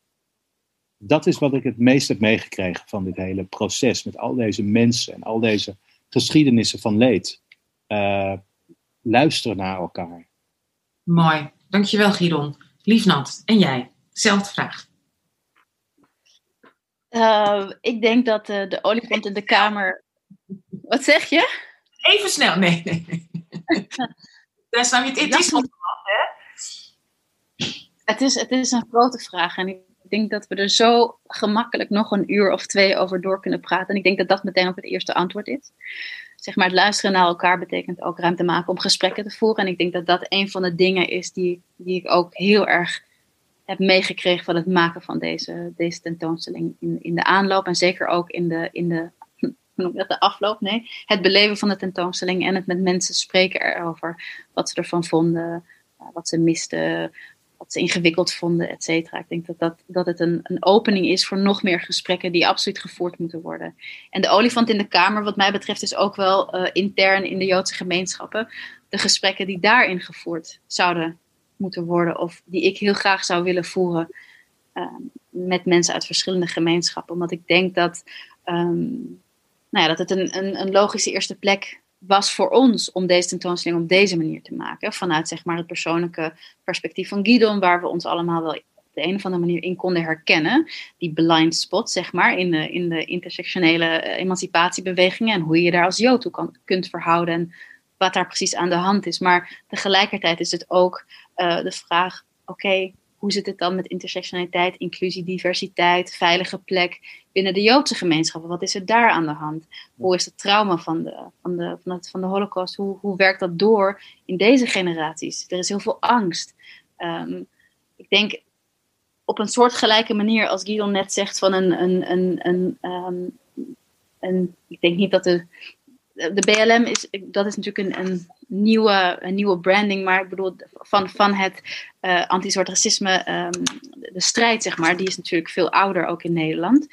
Dat is wat ik het meest heb meegekregen van dit hele proces met al deze mensen en al deze geschiedenissen van leed. Uh, luisteren naar elkaar. Mooi. Dankjewel, Giron. Liefnat. En jij? Zelfde vraag. Uh, ik denk dat uh, de olifant in de kamer. Wat zeg je? Even snel. Nee, nee, nee. Daar staan je het, het is hè? Het is, het is een grote vraag. En ik denk dat we er zo gemakkelijk nog een uur of twee over door kunnen praten. En ik denk dat dat meteen ook het eerste antwoord is. Zeg maar, het luisteren naar elkaar betekent ook ruimte maken om gesprekken te voeren. En ik denk dat dat een van de dingen is die, die ik ook heel erg heb meegekregen van het maken van deze, deze tentoonstelling in, in de aanloop en zeker ook in de, in de, dat, de afloop, nee, het beleven van de tentoonstelling en het met mensen spreken erover, wat ze ervan vonden, eh, wat ze misten, wat ze ingewikkeld vonden, et cetera. Ik denk dat, dat, dat het een, een opening is voor nog meer gesprekken die absoluut gevoerd moeten worden. En de olifant in de kamer, wat mij betreft, is ook wel uh, intern in de Joodse gemeenschappen. De gesprekken die daarin gevoerd zouden moeten worden of die ik heel graag zou willen voeren uh, met mensen uit verschillende gemeenschappen. Omdat ik denk dat, um, nou ja, dat het een, een, een, logische eerste plek was voor ons om deze tentoonstelling op deze manier te maken. Vanuit zeg maar, het persoonlijke perspectief van Guidon, waar we ons allemaal wel op de een of andere manier in konden herkennen. Die blind spot, zeg maar, in de, in de intersectionele eh, emancipatiebewegingen en hoe je je daar als Jood toe kan, kunt verhouden. En wat daar precies aan de hand is. Maar tegelijkertijd is het ook uh, de vraag: oké, hoe zit het dan met intersectionaliteit, inclusie, diversiteit, veilige plek binnen de Joodse gemeenschappen? Wat is er daar aan de hand? Hoe is het trauma van de, van de, van het, van de Holocaust? Hoe, hoe werkt dat door in deze generaties? Er is heel veel angst. Um, ik denk op een soortgelijke manier als Guido net zegt van een, een, een, een, um, een ik denk niet dat de de BLM is, dat is natuurlijk een, een, nieuwe, een nieuwe branding, maar ik bedoel, van, van het uh, anti-zwart racisme, um, de strijd, zeg maar, die is natuurlijk veel ouder ook in Nederland.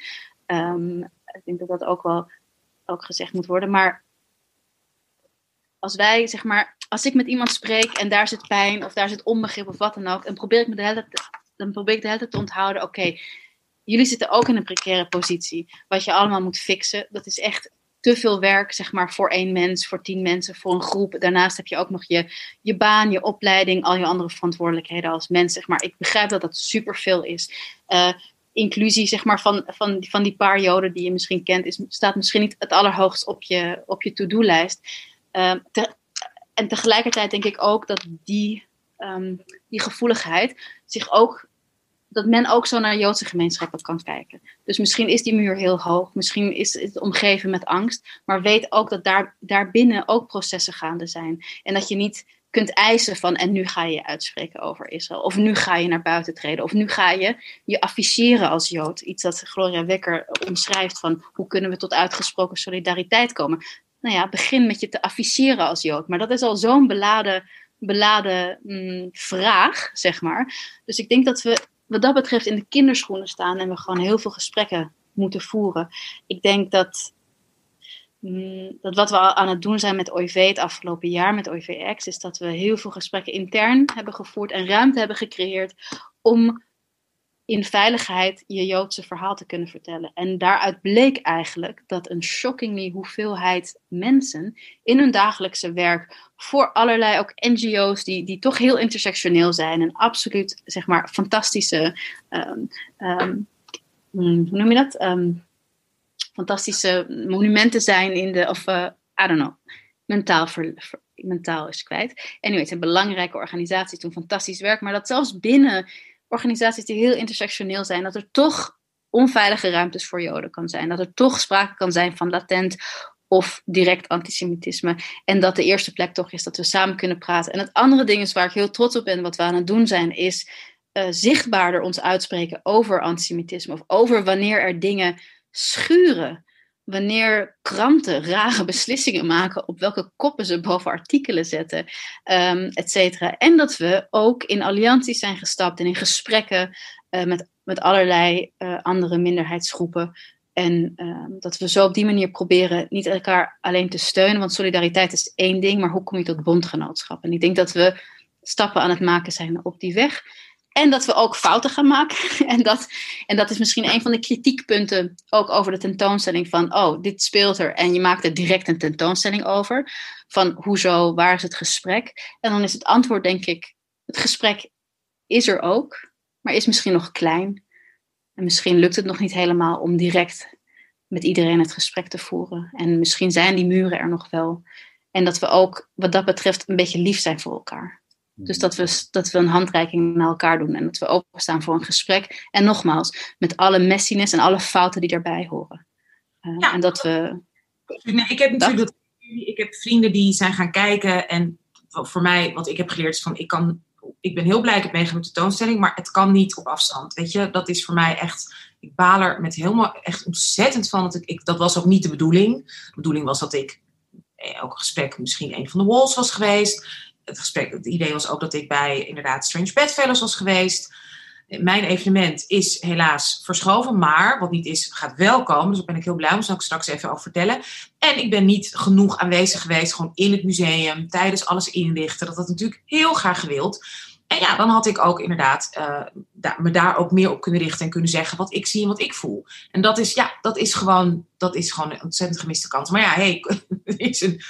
Um, ik denk dat dat ook wel ook gezegd moet worden. Maar als wij, zeg maar, als ik met iemand spreek en daar zit pijn of daar zit onbegrip of wat dan ook, dan probeer ik me de hele tijd, dan probeer ik de hele tijd te onthouden, oké, jullie zitten ook in een precaire positie. Wat je allemaal moet fixen, dat is echt te veel werk, zeg maar, voor één mens, voor tien mensen, voor een groep. Daarnaast heb je ook nog je, je baan, je opleiding, al je andere verantwoordelijkheden als mens, zeg maar. Ik begrijp dat dat superveel is. Uh, inclusie, zeg maar, van, van, van die paar joden die je misschien kent, is, staat misschien niet het allerhoogst op je, op je to-do-lijst. Uh, en tegelijkertijd denk ik ook dat die, um, die gevoeligheid zich ook dat men ook zo naar Joodse gemeenschappen kan kijken. Dus misschien is die muur heel hoog, misschien is het omgeven met angst, maar weet ook dat daar, daarbinnen ook processen gaande zijn. En dat je niet kunt eisen van en nu ga je uitspreken over Israël, of nu ga je naar buiten treden, of nu ga je je afficheren als Jood. Iets dat Gloria Wekker omschrijft van hoe kunnen we tot uitgesproken solidariteit komen. Nou ja, begin met je te afficheren als Jood. Maar dat is al zo'n beladen, beladen mm, vraag, zeg maar. Dus ik denk dat we wat dat betreft in de kinderschoenen staan en we gewoon heel veel gesprekken moeten voeren. Ik denk dat, mm, dat wat we aan het doen zijn met OIV het afgelopen jaar, met OIVX, is dat we heel veel gesprekken intern hebben gevoerd en ruimte hebben gecreëerd om in veiligheid je Joodse verhaal te kunnen vertellen. En daaruit bleek eigenlijk dat een shockingly hoeveelheid mensen in hun dagelijkse werk voor allerlei ook NGO's die, die toch heel intersectioneel zijn en absoluut zeg maar fantastische, ehm, ehm, hmm, hoe noem je dat? Ehm, fantastische monumenten zijn in de, of uh, I don't know, mentaal, ver, mentaal is kwijt. Anyway, het zijn belangrijke organisaties, doen fantastisch werk, maar dat zelfs binnen organisaties die heel intersectioneel zijn, dat er toch onveilige ruimtes voor Joden kan zijn. Dat er toch sprake kan zijn van latent of direct antisemitisme. En dat de eerste plek toch is dat we samen kunnen praten. En het andere ding is waar ik heel trots op ben, wat we aan het doen zijn, is uh, zichtbaarder ons uitspreken over antisemitisme. Of over wanneer er dingen schuren wanneer kranten rare beslissingen maken op welke koppen ze boven artikelen zetten, um, et cetera. En dat we ook in allianties zijn gestapt en in gesprekken uh, met, met allerlei uh, andere minderheidsgroepen. En uh, dat we zo op die manier proberen niet elkaar alleen te steunen, want solidariteit is één ding, maar hoe kom je tot bondgenootschap? En ik denk dat we stappen aan het maken zijn op die weg. En dat we ook fouten gaan maken. En dat, en dat is misschien een van de kritiekpunten ook over de tentoonstelling van, oh, dit speelt er en je maakt er direct een tentoonstelling over. Van hoezo, waar is het gesprek? En dan is het antwoord denk ik, het gesprek is er ook, maar is misschien nog klein. En misschien lukt het nog niet helemaal om direct met iedereen het gesprek te voeren. En misschien zijn die muren er nog wel. En dat we ook wat dat betreft een beetje lief zijn voor elkaar. Dus dat we, dat we een handreiking naar elkaar doen en dat we openstaan voor een gesprek. En nogmaals, met alle messiness en alle fouten die daarbij horen. Uh, ja. En dat we. Nee, ik heb natuurlijk dat? ik heb vrienden die zijn gaan kijken. En voor mij, wat ik heb geleerd, is van ik kan. Ik ben heel blij, ik heb meegemaakt met de tentoonstelling, maar het kan niet op afstand. Weet je, dat is voor mij echt. Ik baal er met helemaal echt ontzettend van. Dat, ik, ik dat was ook niet de bedoeling. De bedoeling was dat ik eh, ook een gesprek misschien een van de walls was geweest het, het idee was ook dat ik bij inderdaad Strange Bedfellows was geweest. Mijn evenement is helaas verschoven, maar wat niet is, gaat wel komen. Dus daar ben ik heel blij om, zal ik straks even over vertellen. En ik ben niet genoeg aanwezig geweest, gewoon in het museum, tijdens alles inrichten. Dat had natuurlijk heel graag gewild. En ja, dan had ik ook inderdaad uh, me daar ook meer op kunnen richten en kunnen zeggen wat ik zie en wat ik voel. En dat is, ja, dat is gewoon, dat is gewoon een ontzettend gemiste kans. Maar ja, hey, het is een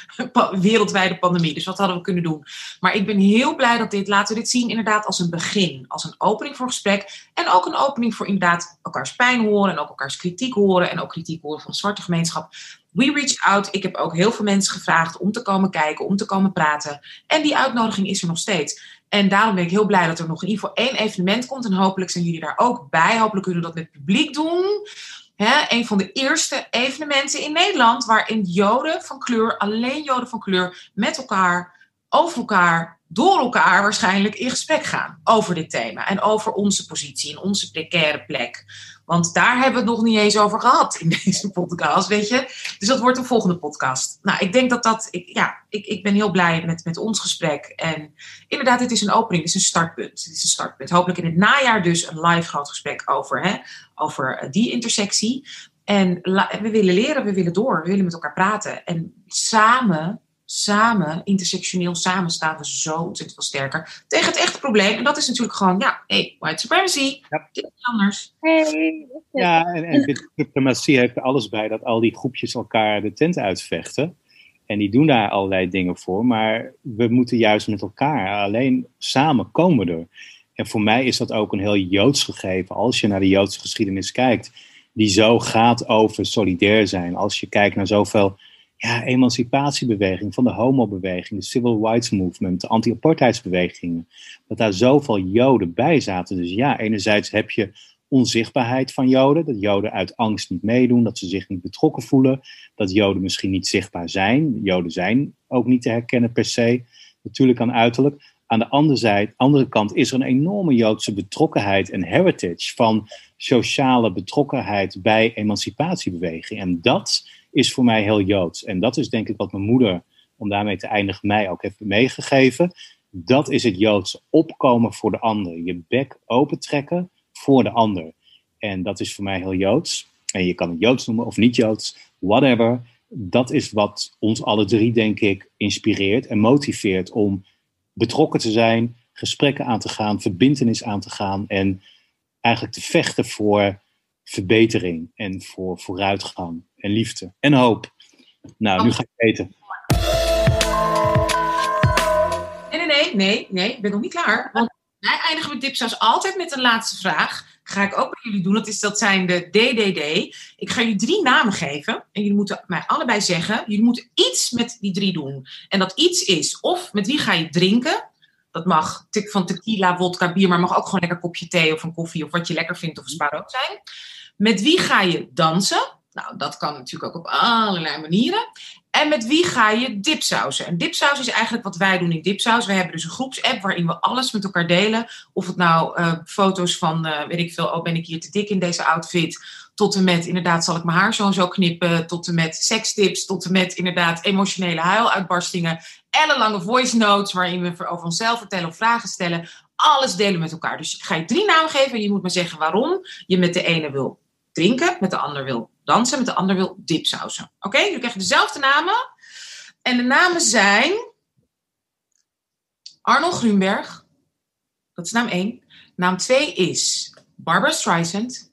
wereldwijde pandemie, dus wat hadden we kunnen doen? Maar ik ben heel blij dat dit, laten we dit zien inderdaad als een begin, als een opening voor gesprek. En ook een opening voor inderdaad elkaars pijn horen en ook elkaars kritiek horen en ook kritiek horen van de zwarte gemeenschap. We reach out. Ik heb ook heel veel mensen gevraagd om te komen kijken, om te komen praten. En die uitnodiging is er nog steeds. En daarom ben ik heel blij dat er nog in ieder geval één evenement komt. En hopelijk zijn jullie daar ook bij. Hopelijk kunnen we dat met publiek doen. He, een van de eerste evenementen in Nederland waarin Joden van kleur, alleen Joden van kleur, met elkaar, over elkaar, door elkaar waarschijnlijk in gesprek gaan over dit thema. En over onze positie en onze precaire plek. Want daar hebben we het nog niet eens over gehad in deze podcast, weet je. Dus dat wordt de volgende podcast. Nou, ik denk dat dat, ik, ja, ik, ik ben heel blij met, met ons gesprek. En inderdaad, dit is een opening, dit is een startpunt. Dit is een startpunt. Hopelijk in het najaar dus een live groot gesprek over, hè, over eh, die intersectie. En we willen leren, we willen door, we willen met elkaar praten. En samen samen, intersectioneel samen, staan we zo ontzettend veel sterker tegen het echte probleem. En dat is natuurlijk gewoon, ja, hey, white supremacy, ja. dit is anders. Hey. Ja, en, en diplomatie heeft er alles bij dat al die groepjes elkaar de tent uitvechten. En die doen daar allerlei dingen voor, maar we moeten juist met elkaar, alleen samen komen er. En voor mij is dat ook een heel joods gegeven. Als je naar de joodse geschiedenis kijkt, die zo gaat over solidair zijn. Als je kijkt naar zoveel ja, emancipatiebeweging, van de homobeweging, de civil rights movement, de anti-apartheidsbewegingen, dat daar zoveel Joden bij zaten. Dus ja, enerzijds heb je onzichtbaarheid van Joden, dat Joden uit angst niet meedoen, dat ze zich niet betrokken voelen, dat Joden misschien niet zichtbaar zijn. Joden zijn ook niet te herkennen per se, natuurlijk aan uiterlijk. Aan de andere, zijde, andere kant is er een enorme Joodse betrokkenheid en heritage van sociale betrokkenheid bij emancipatiebeweging. En dat is voor mij heel Joods. En dat is denk ik wat mijn moeder, om daarmee te eindigen, mij ook heeft meegegeven. Dat is het Joodse opkomen voor de ander. Je bek opentrekken voor de ander. En dat is voor mij heel Joods. En je kan het Joods noemen of niet Joods, whatever. Dat is wat ons alle drie, denk ik, inspireert en motiveert om betrokken te zijn, gesprekken aan te gaan, verbindenis aan te gaan en eigenlijk te vechten voor verbetering en voor vooruitgang en liefde en hoop. Nou, nu ga ik eten. Nee, nee, nee, nee, nee, ik ben nog niet klaar. Want wij eindigen met dipsaus altijd met een laatste vraag. Ga ik ook bij jullie doen. Dat, is, dat zijn de DDD. Ik ga jullie drie namen geven. En jullie moeten mij allebei zeggen. Jullie moeten iets met die drie doen. En dat iets is of met wie ga je drinken. Dat mag van tequila, vodka, bier. Maar mag ook gewoon lekker een kopje thee of een koffie. Of wat je lekker vindt of een spa ook zijn. Met wie ga je dansen? Nou, dat kan natuurlijk ook op allerlei manieren. En met wie ga je dipsausen? En dipsaus is eigenlijk wat wij doen in dipsaus. We hebben dus een groepsapp waarin we alles met elkaar delen. Of het nou eh, foto's van, eh, weet ik veel, oh ben ik hier te dik in deze outfit. Tot en met, inderdaad, zal ik mijn haar zo en zo knippen. Tot en met sekstips. Tot en met, inderdaad, emotionele huiluitbarstingen. Ellenlange voice notes waarin we over onszelf vertellen of vragen stellen. Alles delen met elkaar. Dus ik ga je drie namen geven en je moet me zeggen waarom je met de ene wil drinken, met de ander wil dansen, met de ander wil dipsausen. Oké, jullie krijgen dezelfde namen. En de namen zijn Arnold Grunberg. Dat is naam 1. Naam 2 is Barbara Streisand.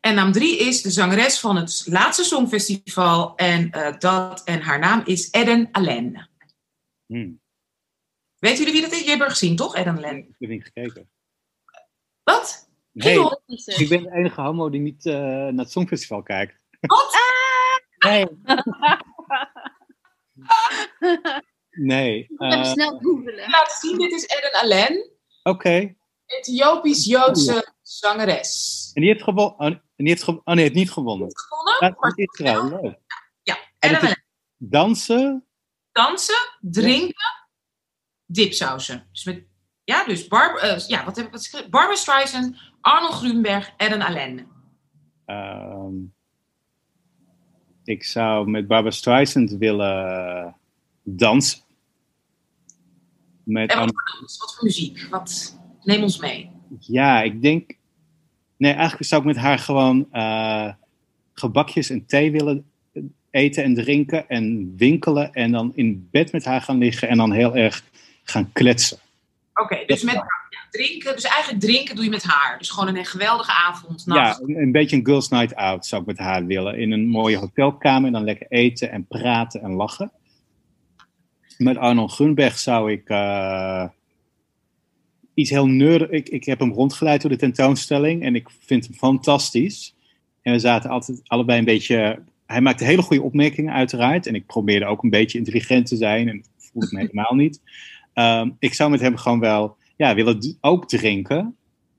En naam 3 is de zangeres van het laatste Songfestival. En, eh, dat, en haar naam is Eden Allen. Hmm, Weten jullie wie dat is? Je hebt haar gezien, toch? Eden Allen. ik heb niet gekeken. Wat? Nee, ik ben de enige homo die niet eh, naar het Songfestival kijkt. Wat? Nee. Nee. Ik moet even eh, snel googelen. Laat zien, dit is Eden Allen. Oké. Ethiopisch-Joodse zangeres. En die heeft gewonnen. Oh, en die heeft ge- oh nee, heeft niet gewonnen. Gewonnen? Ja, Maar dat is. Leuk. Ja, En is Allen. dansen. dansen, drinken, dipsausen. Dus met, ja, dus Barb, eh, ja, wat heb ik wat? Barbara Streisand, Arnold Grunberg, Eden Allen. ehm, ik zou met Barbara Streisand willen dansen. Met En wat voor, dans, wat voor muziek? Wat, neem ons mee. Ja, ik denk. Nee, eigenlijk zou ik met haar gewoon eh, gebakjes en thee willen eten en drinken en winkelen. En dan in bed met haar gaan liggen en dan heel erg gaan kletsen. Oké, dus met drinken, dus eigenlijk drinken doe je met haar. Dus gewoon een geweldige avond, Ja, een, een beetje een girls night out zou ik met haar willen. In een mooie hotelkamer en dan lekker eten en praten en lachen. Met Arnold Grunberg zou ik eh, iets heel nerdig... Ik, ik heb hem rondgeleid door de tentoonstelling en ik vind hem fantastisch. En we zaten altijd allebei een beetje... Hij maakte hele goede opmerkingen uiteraard. En ik probeerde ook een beetje intelligent te zijn. En voelde me helemaal niet. Ehm, ik zou met hem gewoon wel ja, willen ook drinken.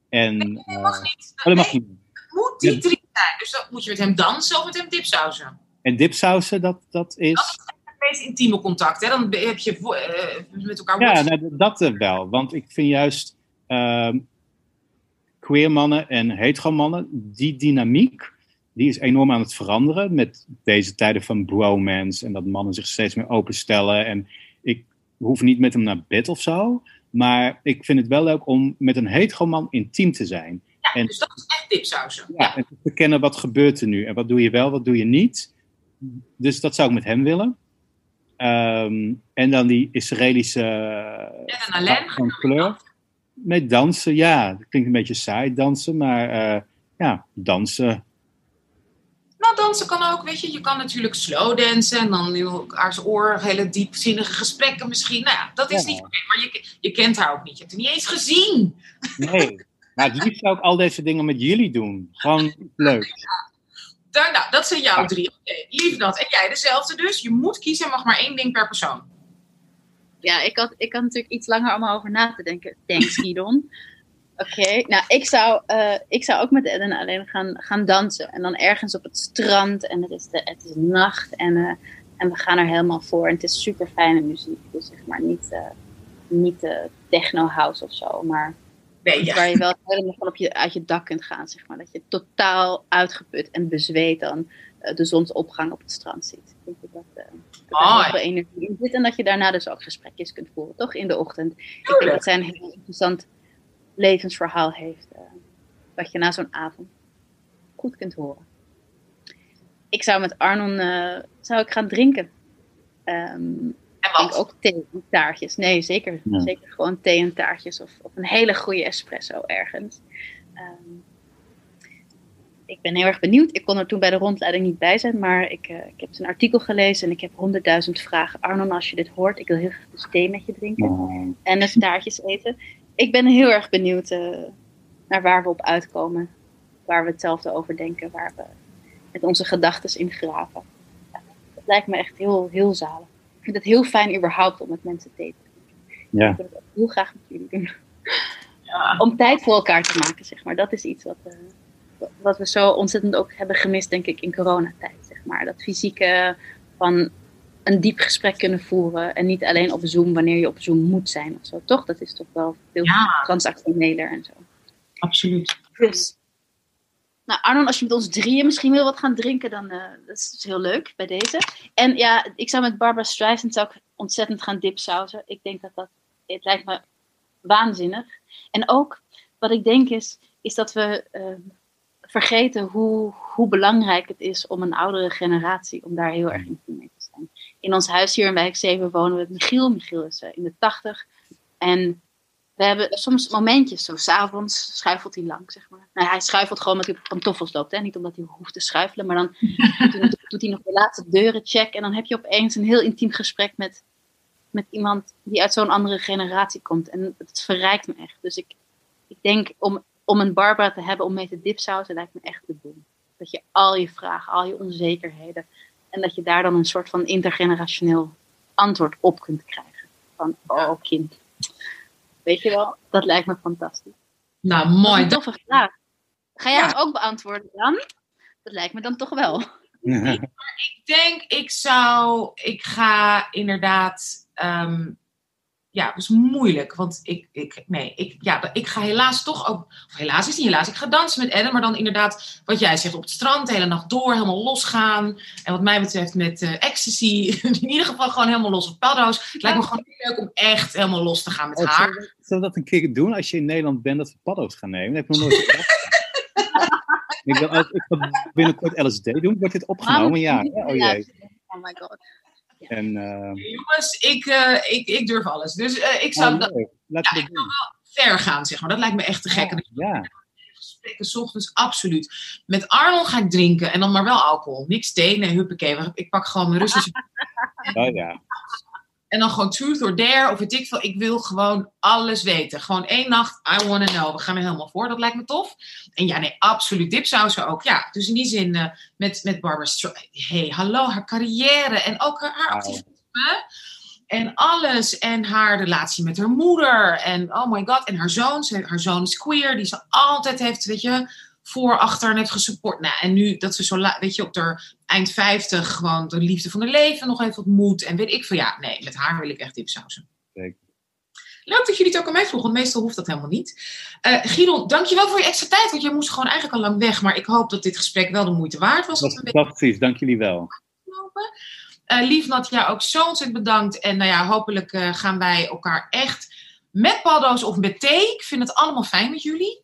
En, Dat eh, mag niet. oh, dat mag Nee, niet. het moet die drie zijn. Dus dan moet je met hem dansen of met hem dipsausen. En dipsausen, dat, dat is... Het meest intieme contact, hè? Dan heb je eh, met elkaar Ja, nou, dat eh, wel. Want ik vind juist ehm queer mannen en hetero mannen, die dynamiek, die is enorm aan het veranderen met deze tijden van bromance en dat mannen zich steeds meer openstellen. En ik hoef niet met hem naar bed of zo, maar ik vind het wel leuk om met een hetero man intiem te zijn. Ja, en- dus dat is echt dipsausen. Ja, en te verkennen wat gebeurt er nu en wat doe je wel, wat doe je niet. Dus dat zou ik met hem willen. Ehm, en dan die Israëlische En een Alain. van kleur. Met dansen, ja. Dat klinkt een beetje saai, dansen, maar eh, ja, dansen. Nou, dansen kan ook, weet je. Je kan natuurlijk slow dansen en dan in elkaars oor hele diepzinnige gesprekken misschien. Nou ja, dat is Ja. niet oké. Maar je, je kent haar ook niet. Je hebt haar niet eens gezien. Nee. maar het liefst zou ik al deze dingen met jullie doen. Gewoon leuk. Daar, nou, dat zijn jouw Ja. drie. Lief dat. En jij dezelfde dus. Je moet kiezen, mag maar één ding per persoon. Ja, ik had, ik had natuurlijk iets langer om over na te denken. Thanks, Gidon. Oké, nou, ik zou, eh, ik zou ook met Eden alleen gaan, gaan dansen. En dan ergens op het strand. En het is, de, het is nacht. En, eh, en we gaan er helemaal voor. En het is super fijne muziek. Dus zeg maar niet, eh niet eh, techno house of zo. Maar Nee, iets ja. waar je wel helemaal van op je, uit je dak kunt gaan. Zeg maar. Dat je totaal uitgeput en bezweet dan de zonsopgang op het strand ziet. Ik denk dat er heel veel energie in zit. En dat je daarna dus ook gesprekjes kunt voeren. Toch in de ochtend. Ik denk dat zij een heel interessant levensverhaal heeft. eh, wat je na zo'n avond goed kunt horen. Ik zou met Arnon eh, zou ik gaan drinken. Ehm, En wat? ook thee en taartjes. Nee, zeker, Ja. zeker gewoon thee en taartjes. Of, of een hele goede espresso ergens. Ehm, ik ben heel erg benieuwd. Ik kon er toen bij de rondleiding niet bij zijn, maar ik, uh, ik heb een artikel gelezen en ik heb honderdduizend vragen. Arnon, als je dit hoort, ik wil heel graag dus thee met je drinken Oh. en een staartjes eten. Ik ben heel erg benieuwd uh, naar waar we op uitkomen, waar we hetzelfde over denken, waar we met onze gedachten in graven. Ja, dat lijkt me echt heel, heel zalig. Ik vind het heel fijn überhaupt om met mensen te drinken. Ja. Ik wil het ook heel graag met jullie doen. Ja. Om tijd voor elkaar te maken, zeg maar. Dat is iets wat, uh, wat we zo ontzettend ook hebben gemist, denk ik, in coronatijd. Zeg maar. Dat fysieke van een diep gesprek kunnen voeren. En niet alleen op Zoom wanneer je op Zoom moet zijn of zo. Toch? Dat is toch wel veel Ja. transactioneler en zo. Absoluut. Dus. Nou, Arnon, als je met ons drieën misschien wil wat gaan drinken, dan uh, dat is dus heel leuk bij deze. En ja, ik zou met Barbara Streisand zou ik ontzettend gaan dipsausen. Ik denk dat dat, het lijkt me waanzinnig. En ook, wat ik denk is, is dat we uh, vergeten hoe, hoe belangrijk het is om een oudere generatie, om daar heel erg in te zijn. In ons huis hier in wijk 7 wonen we met Michiel. Michiel is uh, in de 80. En we hebben soms momentjes, zo s'avonds schuifelt hij lang, zeg maar. Nou, hij schuifelt gewoon omdat hij op pantoffels loopt, hè? niet omdat hij hoeft te schuifelen, maar dan doet, hij, doet hij nog de laatste deuren check en dan heb je opeens een heel intiem gesprek met, met iemand die uit zo'n andere generatie komt. En het verrijkt me echt. Dus ik, ik denk, om, om een Barbara te hebben om mee te dipsausen, lijkt me echt de boom. Dat je al je vragen, al je onzekerheden, en dat je daar dan een soort van intergenerationeel antwoord op kunt krijgen. Van, oh kind, Weet je wel, dat lijkt me fantastisch. Nou, mooi. Dat toffe vraag. Ga jij ja. hem ook beantwoorden dan? Dat lijkt me dan toch wel. ik denk, ik zou, ik ga inderdaad, um, ja, dat is moeilijk. Want ik, ik, nee, ik, ja, ik ga helaas toch ook, of helaas is niet helaas, ik ga dansen met Ellen, maar dan inderdaad, wat jij zegt, op het strand de hele nacht door, helemaal losgaan. En wat mij betreft met uh, ecstasy, in ieder geval gewoon helemaal los op paddo's. Het lijkt me gewoon leuk om echt helemaal los te gaan met oh, haar. Zullen we, zullen we dat een keer doen als je in Nederland bent, dat we paddo's gaan nemen? Dat heb ik nog nooit ik, wil ook, ik ga binnenkort LSD doen. Wordt dit opgenomen? Ja. Oh jee. Oh my god. Ja. En, uh, Jongens, ik, uh, ik, ik durf alles. Dus uh, ik zou oh, dat, Laten ja, ik wil wel ver gaan, zeg maar. Dat lijkt me echt te gek. Ja, ja. Gesprekken s ochtends, absoluut. Met Arnold ga ik drinken en dan maar wel alcohol. Niks thee, nee, huppakee. Ik pak gewoon mijn Russische... oh ja. En dan gewoon truth or dare, of weet ik veel. Ik wil gewoon alles weten. Gewoon één nacht, I wanna know. We gaan er helemaal voor, dat lijkt me tof. En ja, nee, absoluut. Dipsausen ook. Ja, dus in die zin uh, met, met Barbara Streisand. hey, hallo, haar carrière en ook haar, haar activisme. En alles. En haar relatie met haar moeder. En oh my god. En haar zoon. Ze, haar zoon is queer. Die ze altijd heeft, weet je, voor, achter en heeft gesupport. Nou, en nu dat ze zo, weet je, op haar eind 50 gewoon de liefde van haar leven nog even ontmoet. En weet ik van ja, nee, met haar wil ik echt dipsausen. Zeker. Leuk dat jullie het ook aan mij vroegen, want meestal hoeft dat helemaal niet. Uh, Giron, dankjewel voor je extra tijd, want jij moest gewoon eigenlijk al lang weg. Maar ik hoop dat dit gesprek wel de moeite waard was. Dat fantastisch, dank jullie wel. Uh, lief Nat, ja, ook zo ontzettend bedankt. En nou ja, hopelijk uh, gaan wij elkaar echt met paddo's of met thee. Ik vind het allemaal fijn met jullie.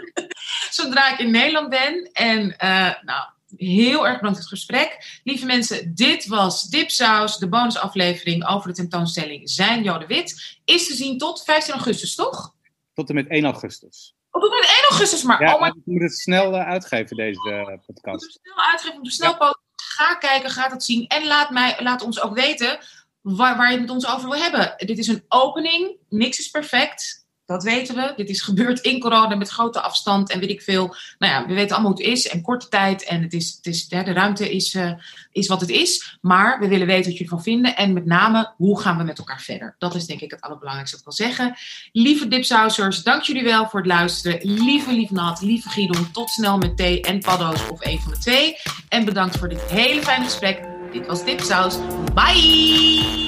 Zodra ik in Nederland ben. En uh, nou, heel erg bedankt voor het gesprek. Lieve mensen, dit was Dipsaus, de bonusaflevering over de tentoonstelling Zijn Jode Wit. Is te zien tot 15 augustus, toch? Tot en met 1 augustus. Oh, tot en met 1 augustus, maar... Ja, oh my... we moeten het snel uitgeven, deze podcast. Snel uitgeven, snel ja. Ga kijken, ga het zien. En laat, mij, laat ons ook weten waar, waar je het met ons over wil hebben. Dit is een opening, niks is perfect. Dat weten we. Dit is gebeurd in corona met grote afstand en weet ik veel. Nou ja, we weten allemaal hoe het is en korte tijd. En het is, het is, de ruimte is, uh, is wat het is. Maar we willen weten wat jullie van vinden. En met name, hoe gaan we met elkaar verder? Dat is denk ik het allerbelangrijkste wat ik wil zeggen. Lieve dipsausers, dank jullie wel voor het luisteren. Lieve Lief Nat, lieve Giedon, tot snel met thee en paddo's of een van de twee. En bedankt voor dit hele fijne gesprek. Dit was Dipsaus. Bye!